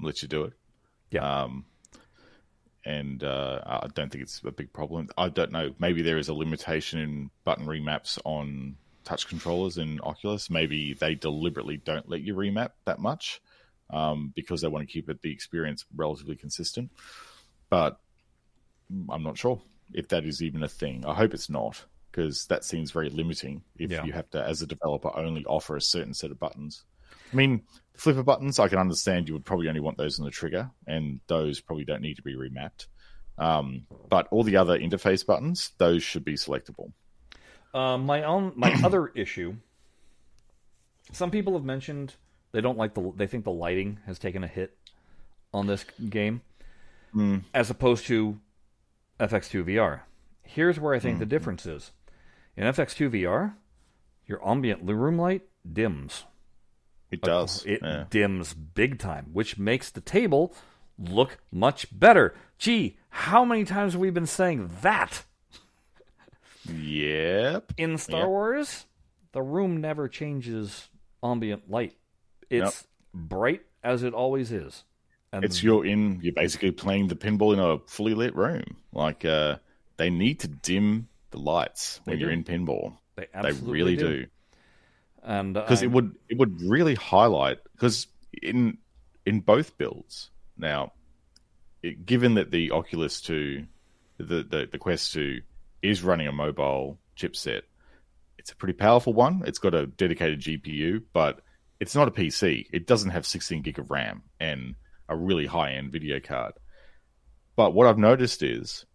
lets you do it. Yeah. Um, and uh, I don't think it's a big problem. I don't know. Maybe there is a limitation in button remaps on touch controllers in Oculus. Maybe they deliberately don't let you remap that much um, because they want to keep it, the experience relatively consistent. But I'm not sure if that is even a thing. I hope it's not because that seems very limiting if Yeah. you have to, as a developer, only offer a certain set of buttons. I mean, flipper buttons, I can understand you would probably only want those on the trigger, and those probably don't need to be remapped. Um, but all the other interface buttons, those should be selectable. Um, my own my other issue. Some people have mentioned they don't like the they think the lighting has taken a hit on this game hmm. as opposed to FX2 VR. Here's where I think the hmm. difference is. In FX2 VR, your ambient room light dims. It does. It yeah. dims big time, which makes the table look much better. Gee, how many times have we been saying that? Yep. in Star Yeah. Wars, the room never changes ambient light. It's bright as it always is. And It's you're in. You're basically playing the pinball in a fully lit room. Like uh, they need to dim the lights when They you're in pinball. they They absolutely really do. do. And because uh, it would it would really highlight because in in both builds now it, given that the Oculus 2 the, the the Quest 2 is running a mobile chipset it's a pretty powerful one it's got a dedicated GPU but it's not a PC it doesn't have 16 gig of RAM and a really high end video card but what I've noticed is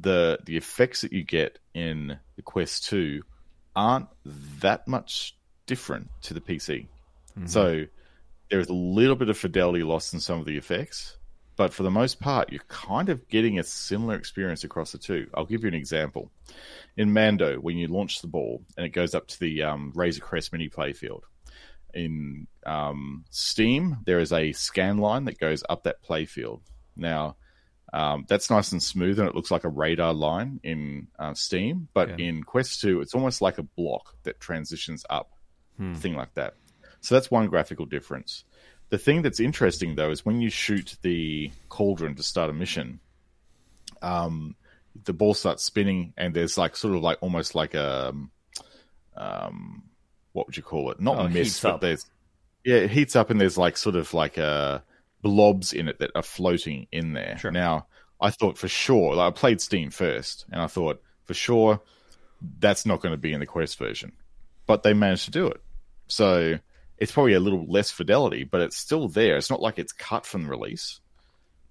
the the effects that you get in the Quest 2 aren't that much different to the PC. So there is a little bit of fidelity lost in some of the effects, but for the most part, you're kind of getting a similar experience across the two. I'll give you an example. In Mando, when you launch the ball and it goes up to the um, Razor Crest mini playfield, in um, Steam, there is a scan line that goes up that playfield. Now, um, that's nice and smooth, and it looks like a radar line in uh, Steam. But Yeah. in Quest 2, it's almost like a block that transitions up, thing like that. So that's one graphical difference. The thing that's interesting, though, is when you shoot the cauldron to start a mission, um, the ball starts spinning, and there's like sort of like almost like a, um, um, what would you call it? Not Oh, mist, but there's yeah, it heats up, and there's like sort of like uh, blobs in it that are floating in there. Sure. Now, I thought for sure, like I played Steam first, and I thought for sure that's not going to be in the Quest version, but they managed to do it. So it's probably a little less fidelity, but it's still there. It's not like it's cut from the release.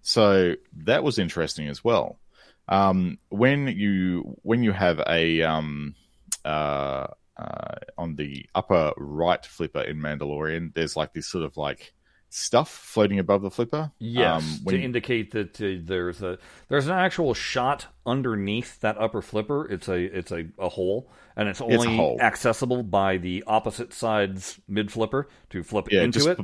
So that was interesting as well. Um, when you when you have a um, uh, uh, on the upper right flipper in Mandalorian, there's like this sort of like stuff floating above the flipper. Yes, Um, to you- indicate that uh, there's a there's an actual shot underneath that upper flipper. It's a it's a, a hole, and it's only hole. accessible by the opposite side's mid flipper to flip yeah, into just, it.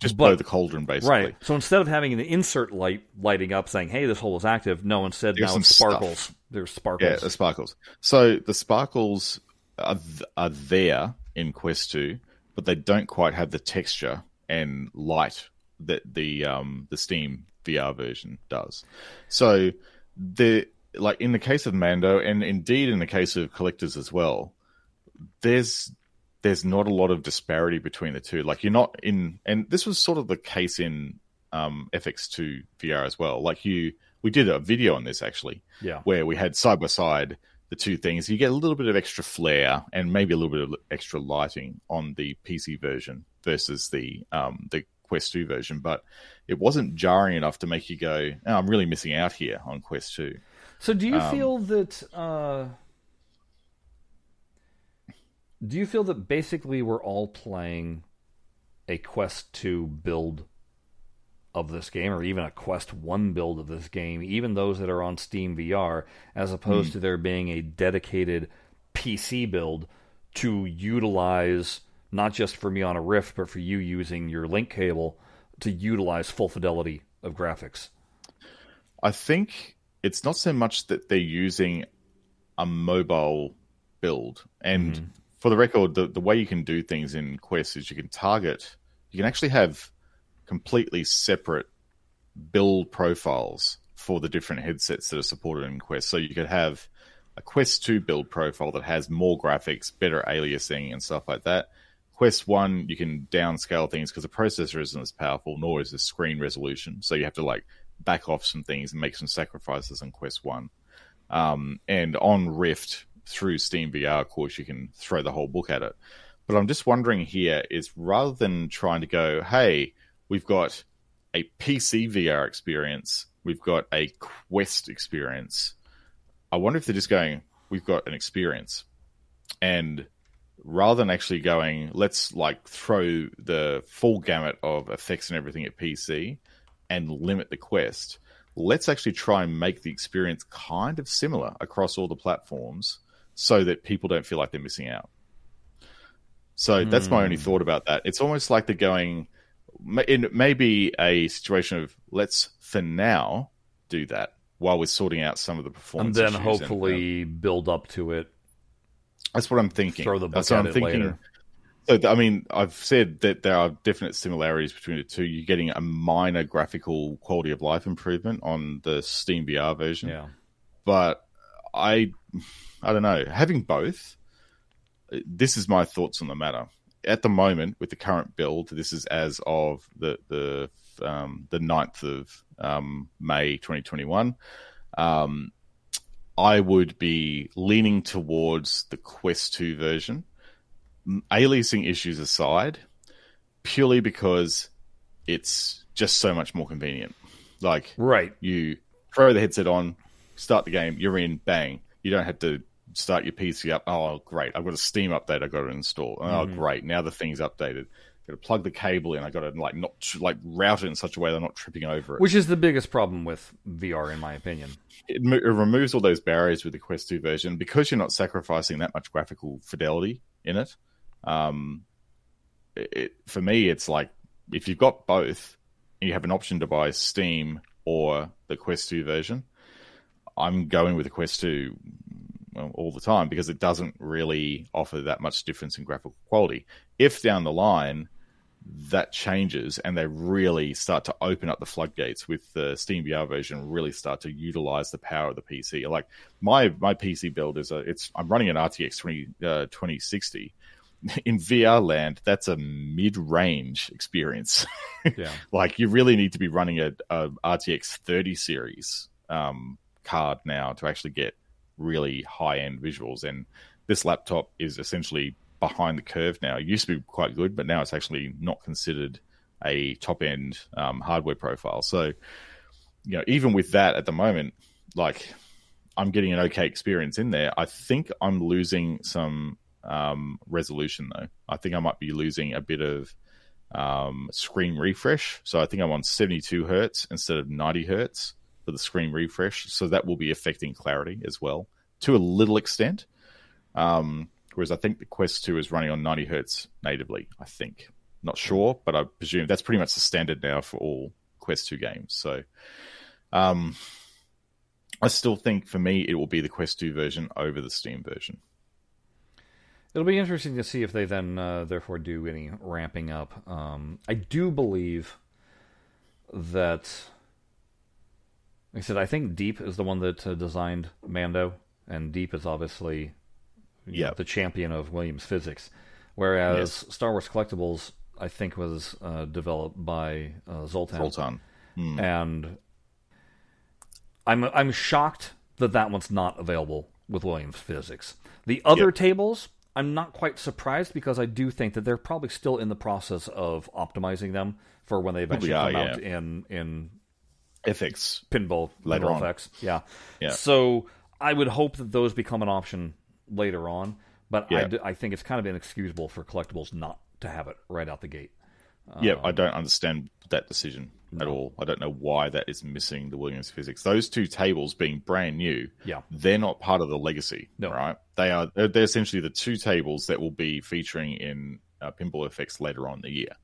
just But- below the cauldron, basically. Right. So instead of having the insert light lighting up saying, "Hey, this hole is active," no, instead There's now some it's stuff. sparkles. There's sparkles. Yeah, the sparkles. So the sparkles are, are there in Quest 2, but they don't quite have the texture and light that the um, the Steam VR version does. So the like in the case of Mando, and indeed in the case of collectors as well, there's there's not a lot of disparity between the two. Like you're not in, and this was sort of the case in um, FX2 VR as well. Like you, we did a video on this actually yeah. where we had side by side the two things. You get a little bit of extra flair and maybe a little bit of extra lighting on the PC version versus the um, the Quest 2 version, but it wasn't jarring enough to make you go, oh, "I'm really missing out here on Quest 2." So do you Um, feel that uh, do you feel that basically we're all playing a Quest 2 build of this game or even a Quest 1 build of this game, even those that are on Steam VR as opposed Hmm. to there being a dedicated PC build to utilize not just for me on a Rift but for you using your link cable to utilize full fidelity of graphics. I think it's not so much that they're using a mobile build. And Mhm. for the record, the, the way you can do things in Quest is you can target, you can actually have completely separate build profiles for the different headsets that are supported in Quest. So you could have a Quest 2 build profile that has more graphics, better aliasing, and stuff like that. Quest 1, you can downscale things because the processor isn't as powerful, nor is the screen resolution. So you have to like back off some things and make some sacrifices on Quest 1. Um, and on Rift through Steam VR, of course, you can throw the whole book at it. But I'm just wondering here is rather than trying to go, hey, we've got a PC VR experience, we've got a Quest experience. I wonder if they're just going, we've got an experience. And rather than actually going, let's like throw the full gamut of effects and everything at PC and limit the Quest, let's actually try and make the experience kind of similar across all the platforms so that people don't feel like they're missing out. So that's my only Hmm. thought about that. It's almost like they're going, it may be a situation of let's for now do that while we're sorting out some of the and performance. then and, then hopefully uh, build up to it. that's what I'm thinking. Throw the book That's what at I'm thinking. later. So, I mean, I've said that there are definite similarities between the two. You're getting a minor graphical quality of life improvement on the Steam VR version, Yeah. but I, I don't know. Having both, uh, this is my thoughts on the matter. At the moment, with the current build, this is as of the the um, the 9th of um, May 2021. Um, I would be leaning towards the Quest 2 version. Aliasing issues aside, purely because it's just so much more convenient. Like, Right. you throw the headset on, start the game, you're in, bang. You don't have to start your PC up. Oh, great. I've got a Steam update I've got to install. Oh, Mhm. great. Now the thing's updated. I've Got to plug the cable in. I've got to like not like route it in such a way I'm not tripping over it. Which is the biggest problem with VR, in my opinion. it, mo- it removes all those barriers with the Quest 2 version because you're not sacrificing that much graphical fidelity in it. Um, it, it for me, it's like if you've got both and you have an option to buy Steam or the Quest 2 version, I'm going with the Quest 2 well, all the time because it doesn't really offer that much difference in graphical quality. If down the line that changes and they really start to open up the floodgates with the Steam VR version, really start to utilize the power of the PC. Like my my PC build is a it's I'm running an RTX 20 uh, 2060. In VR land, that's a mid range experience. Yeah. like you really need to be running a, a RTX 30 series um, card now to actually get really high end visuals. And this laptop is essentially behind the curve now. It used to be quite good, but now it's actually not considered a top end um, hardware profile. So, you know, even with that at the moment, like I'm getting an okay experience in there. I think I'm losing some um, resolution though. I think I might be losing a bit of um, screen refresh. So I think I'm on 72 hertz instead of 90 hertz for the screen refresh. So that will be affecting clarity as well to a little extent. Um, whereas I think the Quest 2 is running on 90 hertz natively, I think. Not sure, but I presume that's pretty much the standard now for all Quest 2 games. So um, I still think for me it will be the Quest 2 version over the Steam version. It'll be interesting to see if they then, uh, therefore, do any ramping up. Um, I do believe that. I said, I think Deep is the one that uh, designed Mando, and Deep is obviously you know, Yeah. the champion of Williams physics. Whereas Star Wars Collectibles, I think, was uh, developed by uh, Zoltan. Zoltan. Hmm. and I'm I'm shocked that that one's not available with Williams Physics. The other Yep. tables, I'm not quite surprised because I do think that they're probably still in the process of optimizing them for when they eventually Probably come are, out in in FX. pinball Later pinball on. effects. Yeah. Yeah. So I would hope that those become an option later on, but I Yeah. d- I think it's kind of inexcusable for collectibles not to have it right out the gate. yeah, I don't understand that decision at all. I don't know why that is missing the Williams physics. Those two tables being brand new, Yeah. they're not part of the legacy, No. right? They are. They're, they're essentially the two tables that will be featuring in uh, Pinball FX later on in the year.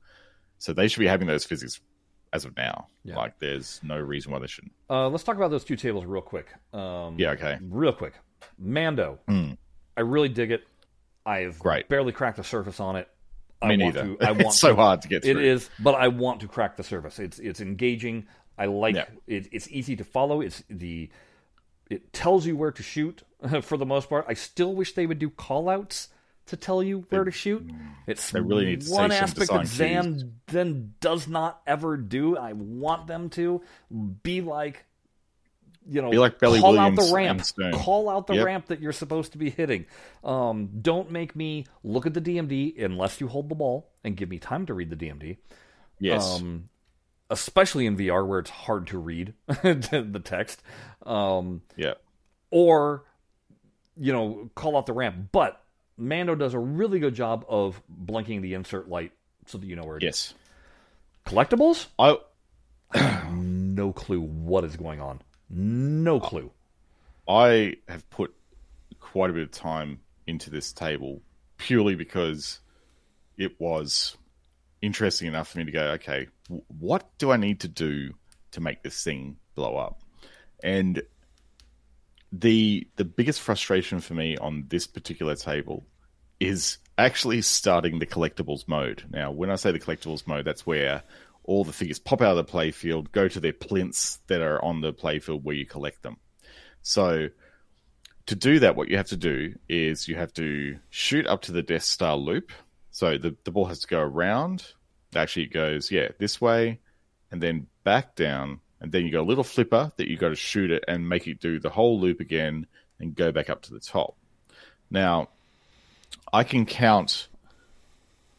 So they should be having those physics as of now. Yeah. Like, there's no reason why they shouldn't. Uh, let's talk about those two tables real quick. Um, Yeah, okay. real quick. Mando, Mm. I really dig it. I've Great. barely cracked the surface on it. I Me want neither. to. I want it's so to. hard to get It through. is, but I want to crack the surface. It's it's engaging. I like Yeah. it. It's easy to follow. It's the it tells you where to shoot for the most part. I still wish they would do call outs to tell you where to shoot. It's They really need one aspect that Zen then does not ever do. I want them to be like you know, Be like Bally call Williams out the ramp. Call out the Yep. ramp that you're supposed to be hitting. Um, don't make me look at the DMD unless you hold the ball and give me time to read the DMD. yes. Um, especially in VR where it's hard to read the text. Um, yeah. or you know, call out the ramp. But Mando does a really good job of blinking the insert light so that you know where it is. Yes. Collectibles? I No clue what is going on. No clue. I have put quite a bit of time into this table purely because it was interesting enough for me to go, okay, what do I need to do to make this thing blow up? And the the biggest frustration for me on this particular table is actually starting the collectibles mode. Now, when I say the collectibles mode, that's where all the figures pop out of the playfield, go to their plinths that are on the playfield where you collect them. So to do that, what you have to do is you have to shoot up to the Death Star loop. So the, the ball has to go around. Actually, it goes, yeah, this way and then back down. And then you got a little flipper that you got to shoot it and make it do the whole loop again and go back up to the top. Now, I can count,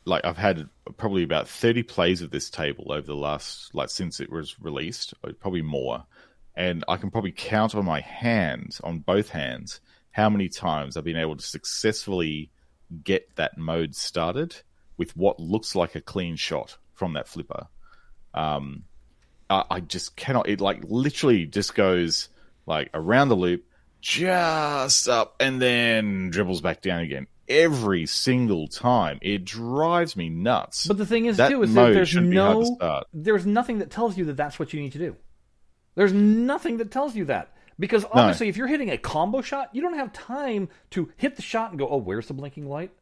like, I've had probably about 30 plays of this table over the last, like, since it was released, probably more and I can probably count on my hands, on both hands, how many times I've been able to successfully get that mode started with what looks like a clean shot from that flipper. Um, I, I just cannot. It like literally just goes like around the loop, just up, and then dribbles back down again every single time. It drives me nuts. But the thing is, that too, is that there's shouldn't be hard to no, there's nothing that tells you that that's what you need to do. There's nothing that tells you that because obviously, if you're hitting a combo shot, you don't have time to hit the shot and go, "Oh, where's the blinking light?"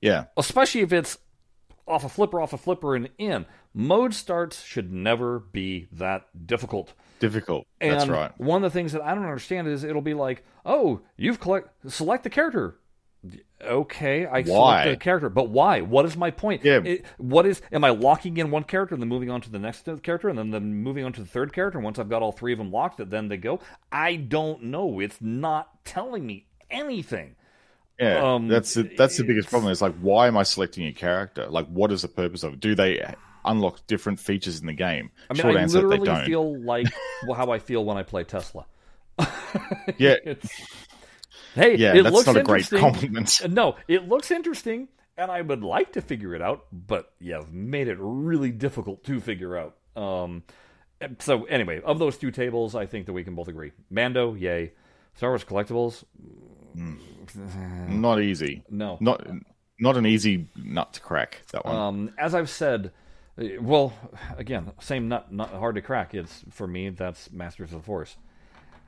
Yeah, Especially if it's off a flipper, off a flipper, and in. Mode starts should never be that difficult. difficult. And That's right. One of the things that I don't understand is it'll be like, "Oh, you've collect select the character." Okay, I Why? select the character, but why? What is my point? Yeah. It- what is? Am I locking in one character and then moving on to the next character and then, then moving on to the third character? And once I've got all three of them locked, then they go. I don't know. It's not telling me anything. Yeah, Um, that's the, that's the biggest problem. Is like, why am I selecting a character? Like, what is the purpose of it? Do they unlock different features in the game? I mean, Short I literally don't. feel like how I feel when I play Tesla. yeah, It's, hey, yeah, it that's looks not a great compliment. No, it looks interesting, and I would like to figure it out, but you've made it really difficult to figure out. Um, so anyway, of those two tables, I think that we can both agree: Mando, yay; Star Wars collectibles, Not easy. no. Not not an easy nut to crack. That one. Um, as I've said, uh, well, again, same nut, not hard to crack. It's for me, that's Masters of the Force.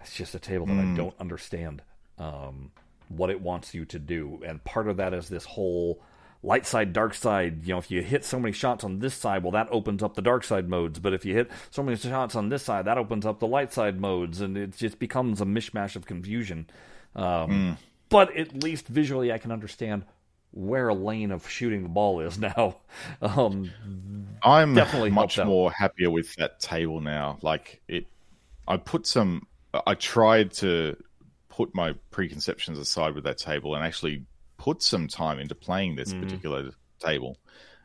It's just a table that I don't understand um, what it wants you to do, and part of that is this whole light side, dark side. You know, if you hit so many shots on this side, well, that opens up the dark side modes. But if you hit so many shots on this side, that opens up the light side modes, and it just becomes a mishmash of confusion. Um, But at least visually, I can understand where a lane of shooting the ball is now. Um, I'm definitely much more happier with that table now. Like it, I put some. I tried to put my preconceptions aside with that table and actually put some time into playing this Mm-hmm. particular table.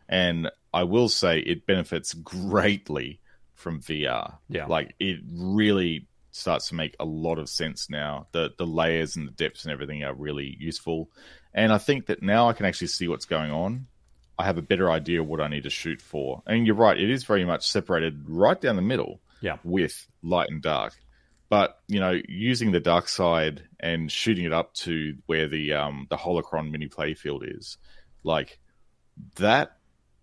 And I will say it benefits greatly from VR. Yeah. like it really starts to make a lot of sense now. The the layers and the depths and everything are really useful. And I think that now I can actually see what's going on. I have a better idea what I need to shoot for. And you're right, it is very much separated right down the middle yeah. with light and dark. But you know, using the dark side and shooting it up to where the um, the holocron mini playfield is, like that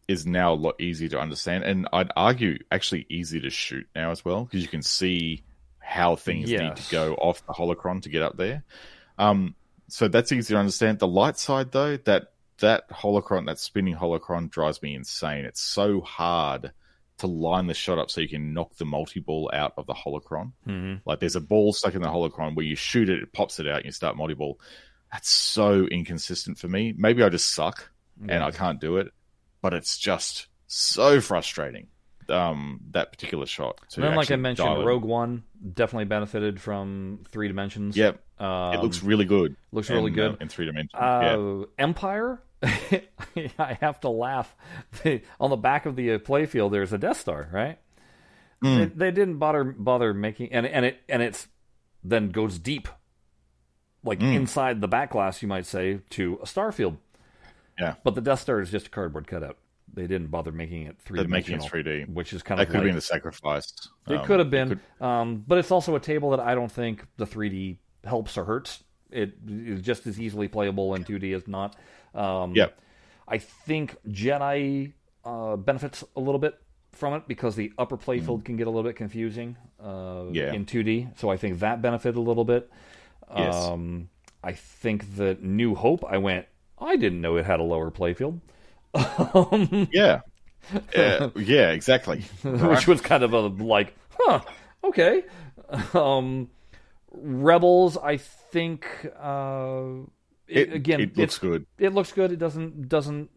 is now a lot easier to understand, and I'd argue actually easier to shoot now as well because you can see how things need to go off the holocron to get up there. Um, so that's easy to understand. The light side, though, that that holocron, that spinning holocron, drives me insane. It's so hard to line the shot up so you can knock the multi ball out of the holocron. Mhm. Like there's a ball stuck in the holocron where you shoot it, it pops it out, and you start multi ball. That's so inconsistent for me. Maybe I just suck and I can't do it, but it's just so frustrating. Um, that particular shot. to And then, like I mentioned. Rogue One definitely benefited from three dimensions. Yep, um, it looks really good. looks really in, good. uh, in three dimensions. Uh, yeah, Empire, I have to laugh. On the back of the uh, playfield, there's a Death Star, right? Hmm. They, they didn't bother bother making, and and it and it's then goes deep, like Hmm. inside the back glass, you might say, to a starfield. Yeah. but the Death Star is just a cardboard cutout. They didn't bother making it three They're making dimensional, it 3D. which is kind That of could have been the sacrifice. it Um, could have been, could- um, but it's also a table that I don't think the 3D helps or hurts. It is just as easily playable in 2D as not. Um, Yep. I think Jedi uh, benefits a little bit from it because the upper playfield can get a little bit confusing uh, Mm. Yeah. in 2D. So I think that benefited a little bit. Yes. Um, I think that New Hope, I went, I didn't know it had a lower playfield. Um, yeah, Uh, yeah, exactly. which was kind of a like, huh, okay. Um, Rebels, I think, uh, it, again, it looks good. it looks good. It doesn't doesn't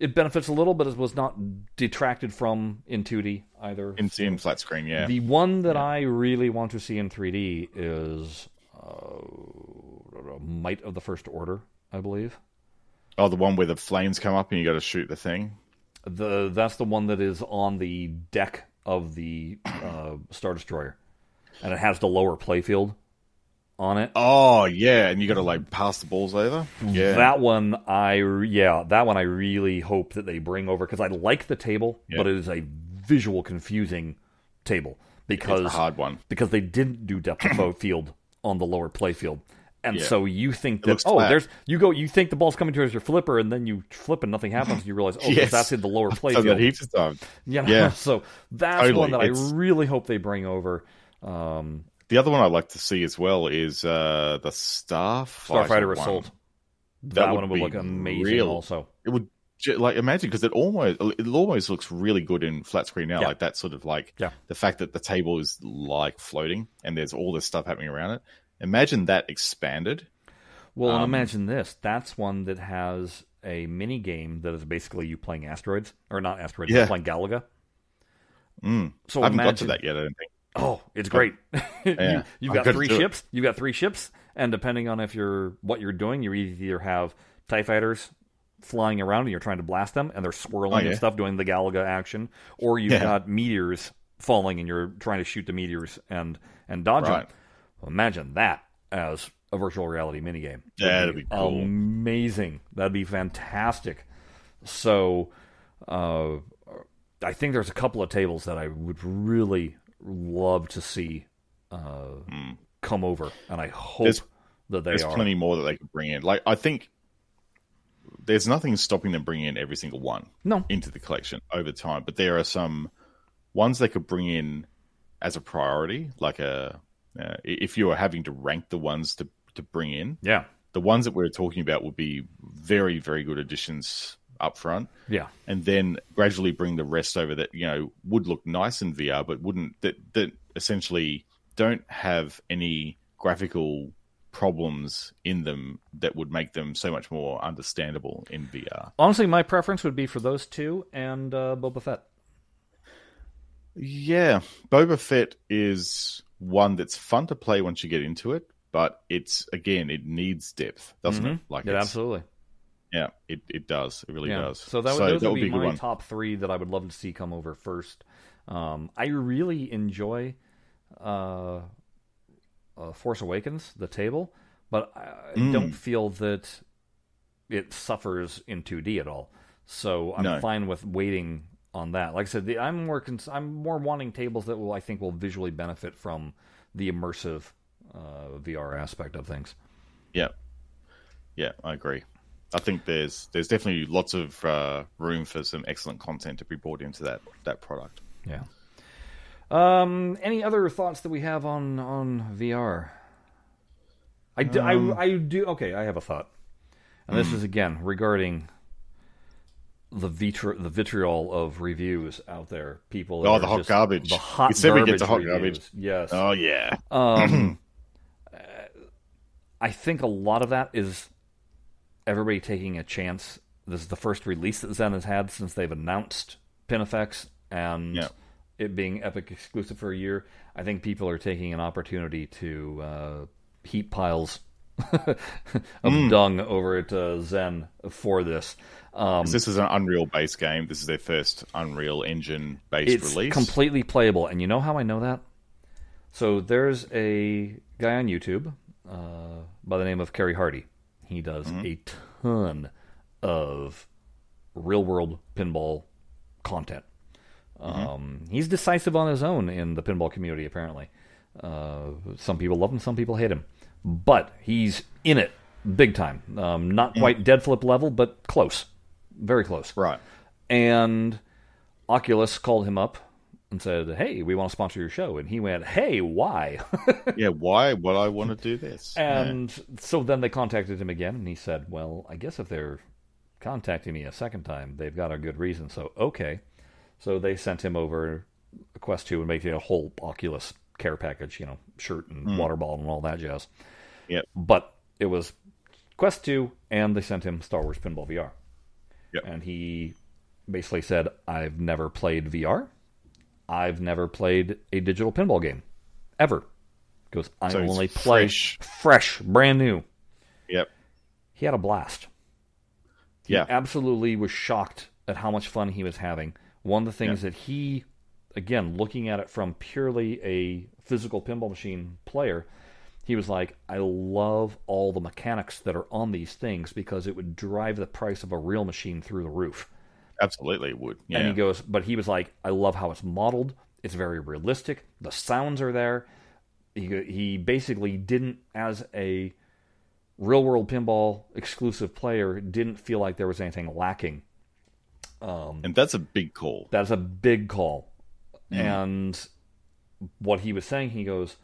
it benefits a little, but it was not detracted from in 2D either. In, in flat screen, yeah. The one that I really want to see in 3D is uh, Might of the First Order, I believe. oh, the one where the flames come up and you got to shoot the thing. The that's the one that is on the deck of the uh, Star Destroyer, and it has the lower playfield on it. Oh yeah, and you got to like pass the balls over. Yeah, That one, I yeah, that one I really hope that they bring over because I like the table, Yeah. but it is a visual confusing table because it's a hard one. because they didn't do depth of field on the lower playfield. And Yeah. so you think that oh flat. there's you go you think the ball's coming towards your flipper and then you flip and nothing happens and you realize oh Yes. that's in the lower playfield heaps of times. you know? Yeah. so that's Totally. one that It's- I really hope they bring over um, The other one I'd like to see as well is uh, the Starfighter, Starfighter one. Assault That that, one would be look amazing real. also It would like imagine because it almost it almost looks really good in flat screen now. Yeah. Like that sort of like Yeah. the fact that the table is like floating and there's all this stuff happening around it. Imagine that expanded. Well, Um, imagine this. That's one that has a mini game that is basically you playing asteroids, or not asteroids, Yeah. you're playing Galaga. Mm. So I haven't imagine, got to that yet. I don't think. Oh, it's great. you, Yeah. you've I've got got three do it. ships. You've got three ships, and depending on if you're what you're doing, you either have Tie fighters flying around and you're trying to blast them, and they're swirling Oh, and stuff, doing the Galaga action, or you've Yeah. got meteors falling and you're trying to shoot the meteors and and dodge them. Right. Imagine that as a virtual reality minigame. That'd be cool. Amazing. That'd be fantastic. So, uh, I think there's a couple of tables that I would really love to see uh, come over, and I hope. There's- that they There's are. plenty more that they could bring in. Like I think there's nothing stopping them bringing in every single one No, into the collection over time, but there are some ones they could bring in as a priority. Like a uh, if you are having to rank the ones to to bring in, yeah, the ones that we're talking about would be very very good additions up front yeah, and then gradually bring the rest over that you know would look nice in VR, but wouldn't that that essentially don't have any graphical problems in them that would make them so much more understandable in VR. Honestly, my preference would be for those two and uh, Boba Fett. Yeah, Boba Fett is one that's fun to play once you get into it, but it's again it needs depth, doesn't it? Like Yeah, it's- absolutely. Yeah, it, it does, it really Yeah. does. So that would, those that would be, my top three that I would love to see come over first. Um, I really enjoy uh, uh, Force Awakens, the table, but I Mm. don't feel that it suffers in 2D at all. So I'm No. fine with waiting on that. Like I said, the, I'm more cons- I'm more wanting tables that will I think will visually benefit from the immersive uh, VR aspect of things. Yeah, yeah, I agree. I think there's there's definitely lots of uh, room for some excellent content to be brought into that that product. Yeah. Um, any other thoughts that we have on on VR? I do, Um, I, I do. Okay, I have a thought, and Hmm. this is again regarding the vitri- the vitriol of reviews out there. People, Oh, the hot garbage. The hot You said we garbage hot reviews. garbage. Yes. Oh yeah, Um, I think a lot of that is everybody taking a chance. This is the first release that Zen has had since they've announced PinFX and Yeah. it being Epic exclusive for a year. I think people are taking an opportunity to uh, heap piles of Hmm. dung over at uh, Zen for this. Um, this is an Unreal based game. This is their first Unreal Engine based it's release. completely playable, and you know how I know that? So there's a guy on YouTube uh, by the name of Kerry Hardy. He does Mm-hmm. a ton of real world pinball content. Mm-hmm. Um, he's decisive on his own in the pinball community, apparently. Uh, some people love him, some people hate him. But he's in it big time. Um, not quite Deadflip level, but close. Very close. right. And Oculus called him up and said, "Hey, we want to sponsor your show." And he went, "Hey, why?" Yeah. Why would I want to do this? and so then they contacted him again, and he said, "Well, I guess if they're contacting me a second time, they've got a good reason." So okay, so they sent him over a Quest Two and made a whole Oculus care package, you know, shirt and hmm. water bottle and all that jazz. Yep. But it was Quest 2, and they sent him Star Wars Pinball VR. Yep. And he basically said, I've never played VR. I've never played a digital pinball game. Ever. He goes, I So only play fresh. fresh, brand new. Yep. He had a blast. He Yeah. absolutely was shocked at how much fun he was having. One of the things that he, again, looking at it from purely a physical pinball machine player, he was like, I love all the mechanics that are on these things because it would drive the price of a real machine through the roof. Absolutely it would. Yeah. And he goes, but he was like, I love how it's modeled. It's very realistic. The sounds are there. He he basically didn't, as a real world pinball exclusive player, didn't feel like there was anything lacking. Um, and that's a big call. That's a big call. Mm-hmm. And what he was saying, he goes,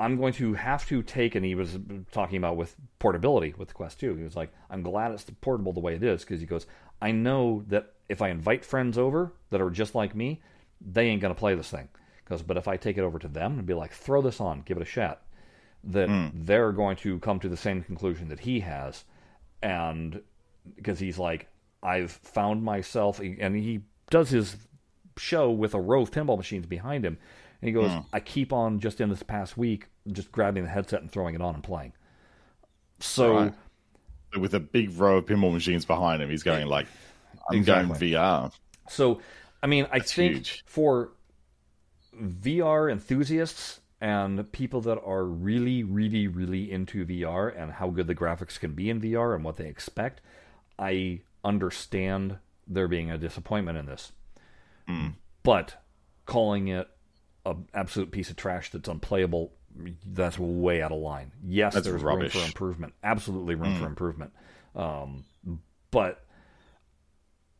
I'm going to have to take, and he was talking about with portability with the Quest 2. He was like, I'm glad it's portable the way it is because he goes, I know that if I invite friends over that are just like me, they ain't going to play this thing. Because, but if I take it over to them and be like, throw this on, give it a shot, that hmm. they're going to come to the same conclusion that he has. And because he's like, I've found myself, and he does his show with a row of pinball machines behind him. And he goes, hmm. I keep on just in this past week, just grabbing the headset and throwing it on and playing. So, Right. With a big row of pinball machines behind him, he's going like, "I'm Exactly. going VR." so I mean, I think huge. for VR enthusiasts and people that are really, really, really into VR and how good the graphics can be in VR and what they expect, I understand there being a disappointment in this. Hmm. But calling it an absolute piece of trash that's unplayable, that's way out of line. Yes, That's there's rubbish. room for improvement. Absolutely room for improvement. Um, but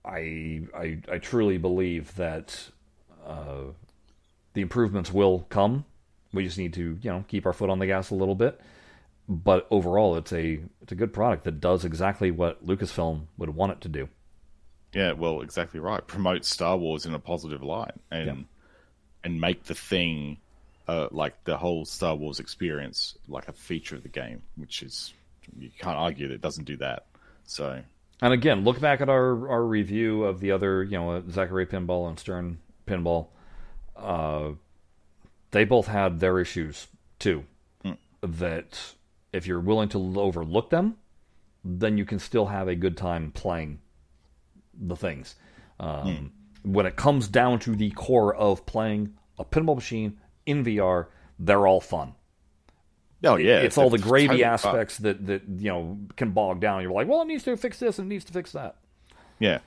I, I I truly believe that uh, the improvements will come. We just need to you know keep our foot on the gas a little bit. But overall, it's a it's a good product that does exactly what Lucasfilm would want it to do. Yeah, well, exactly right. Promote Star Wars in a positive light and Yeah. and make the thing uh, like the whole Star Wars experience like a feature of the game, which is you can't argue that it doesn't do that. So And again, look back at our, our review of the other, you know, Zaccaria Pinball and Stern Pinball. Uh, they both had their issues too. That if you're willing to overlook them, then you can still have a good time playing the things. Um, When it comes down to the core of playing a pinball machine in VR, they're all fun oh yeah, it's all the gravy totally fun. aspects that that you know can bog down. You're like, well, it needs to fix this and it needs to fix that. Yeah,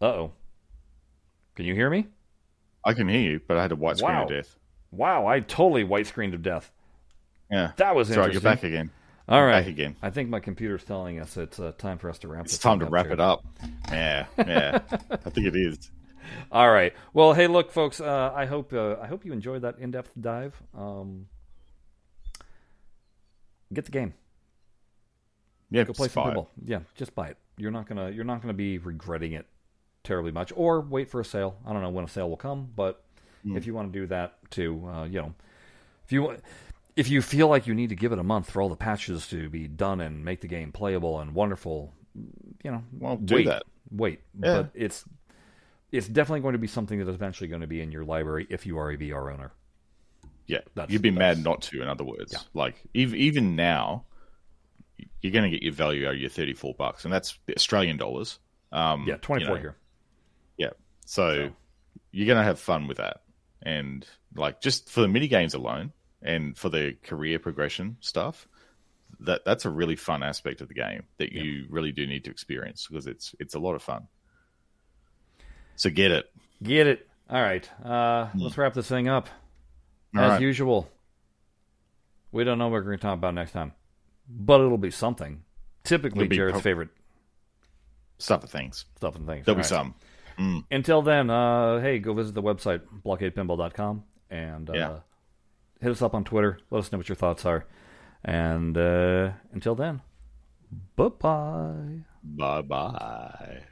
Uh oh. Can you hear me? I can hear you, but I had a white screen Wow. of death. Wow, I totally white screened to death. Yeah. That was That's right. interesting. You're back again. All right. Back again. I think my computer's telling us it's uh, time for us to wrap. It's time to wrap here. it up. Yeah. Yeah. I think it is. All right. Well, hey, look, folks. Uh, I hope uh, I hope you enjoyed that in-depth dive. Um, get the game. Yeah. Go play some people. Yeah, just buy it. You're not gonna you're not gonna be regretting it terribly much. Or wait for a sale. I don't know when a sale will come, but Hmm. if you want to do that too, uh, you know, if you if you feel like you need to give it a month for all the patches to be done and make the game playable and wonderful, you know, Well, do wait, that. Wait, Yeah. but it's it's definitely going to be something that is eventually going to be in your library if you are a VR owner. Yeah, That's- you'd be that's- mad not to. In other words, like even even now, you're going to get your value out of your thirty four bucks, and that's Australian dollars. Um, Yeah, twenty four you know, here. Yeah, so, you're going to have fun with that, and like just for the mini games alone, and for the career progression stuff, that that's a really fun aspect of the game that you really do need to experience because it's it's a lot of fun. So get it. Get it. All right. Uh, let's wrap this thing up. All As right. usual, we don't know what we're going to talk about next time, but it'll be something. Typically, be Jared's favorite Stuff of things. stuff and things. There'll All be right. some. Until then, uh, hey, go visit the website, blockadepinball.com, and uh, Yeah. hit us up on Twitter. Let us know what your thoughts are. And uh, until then, bye bye. Bye bye.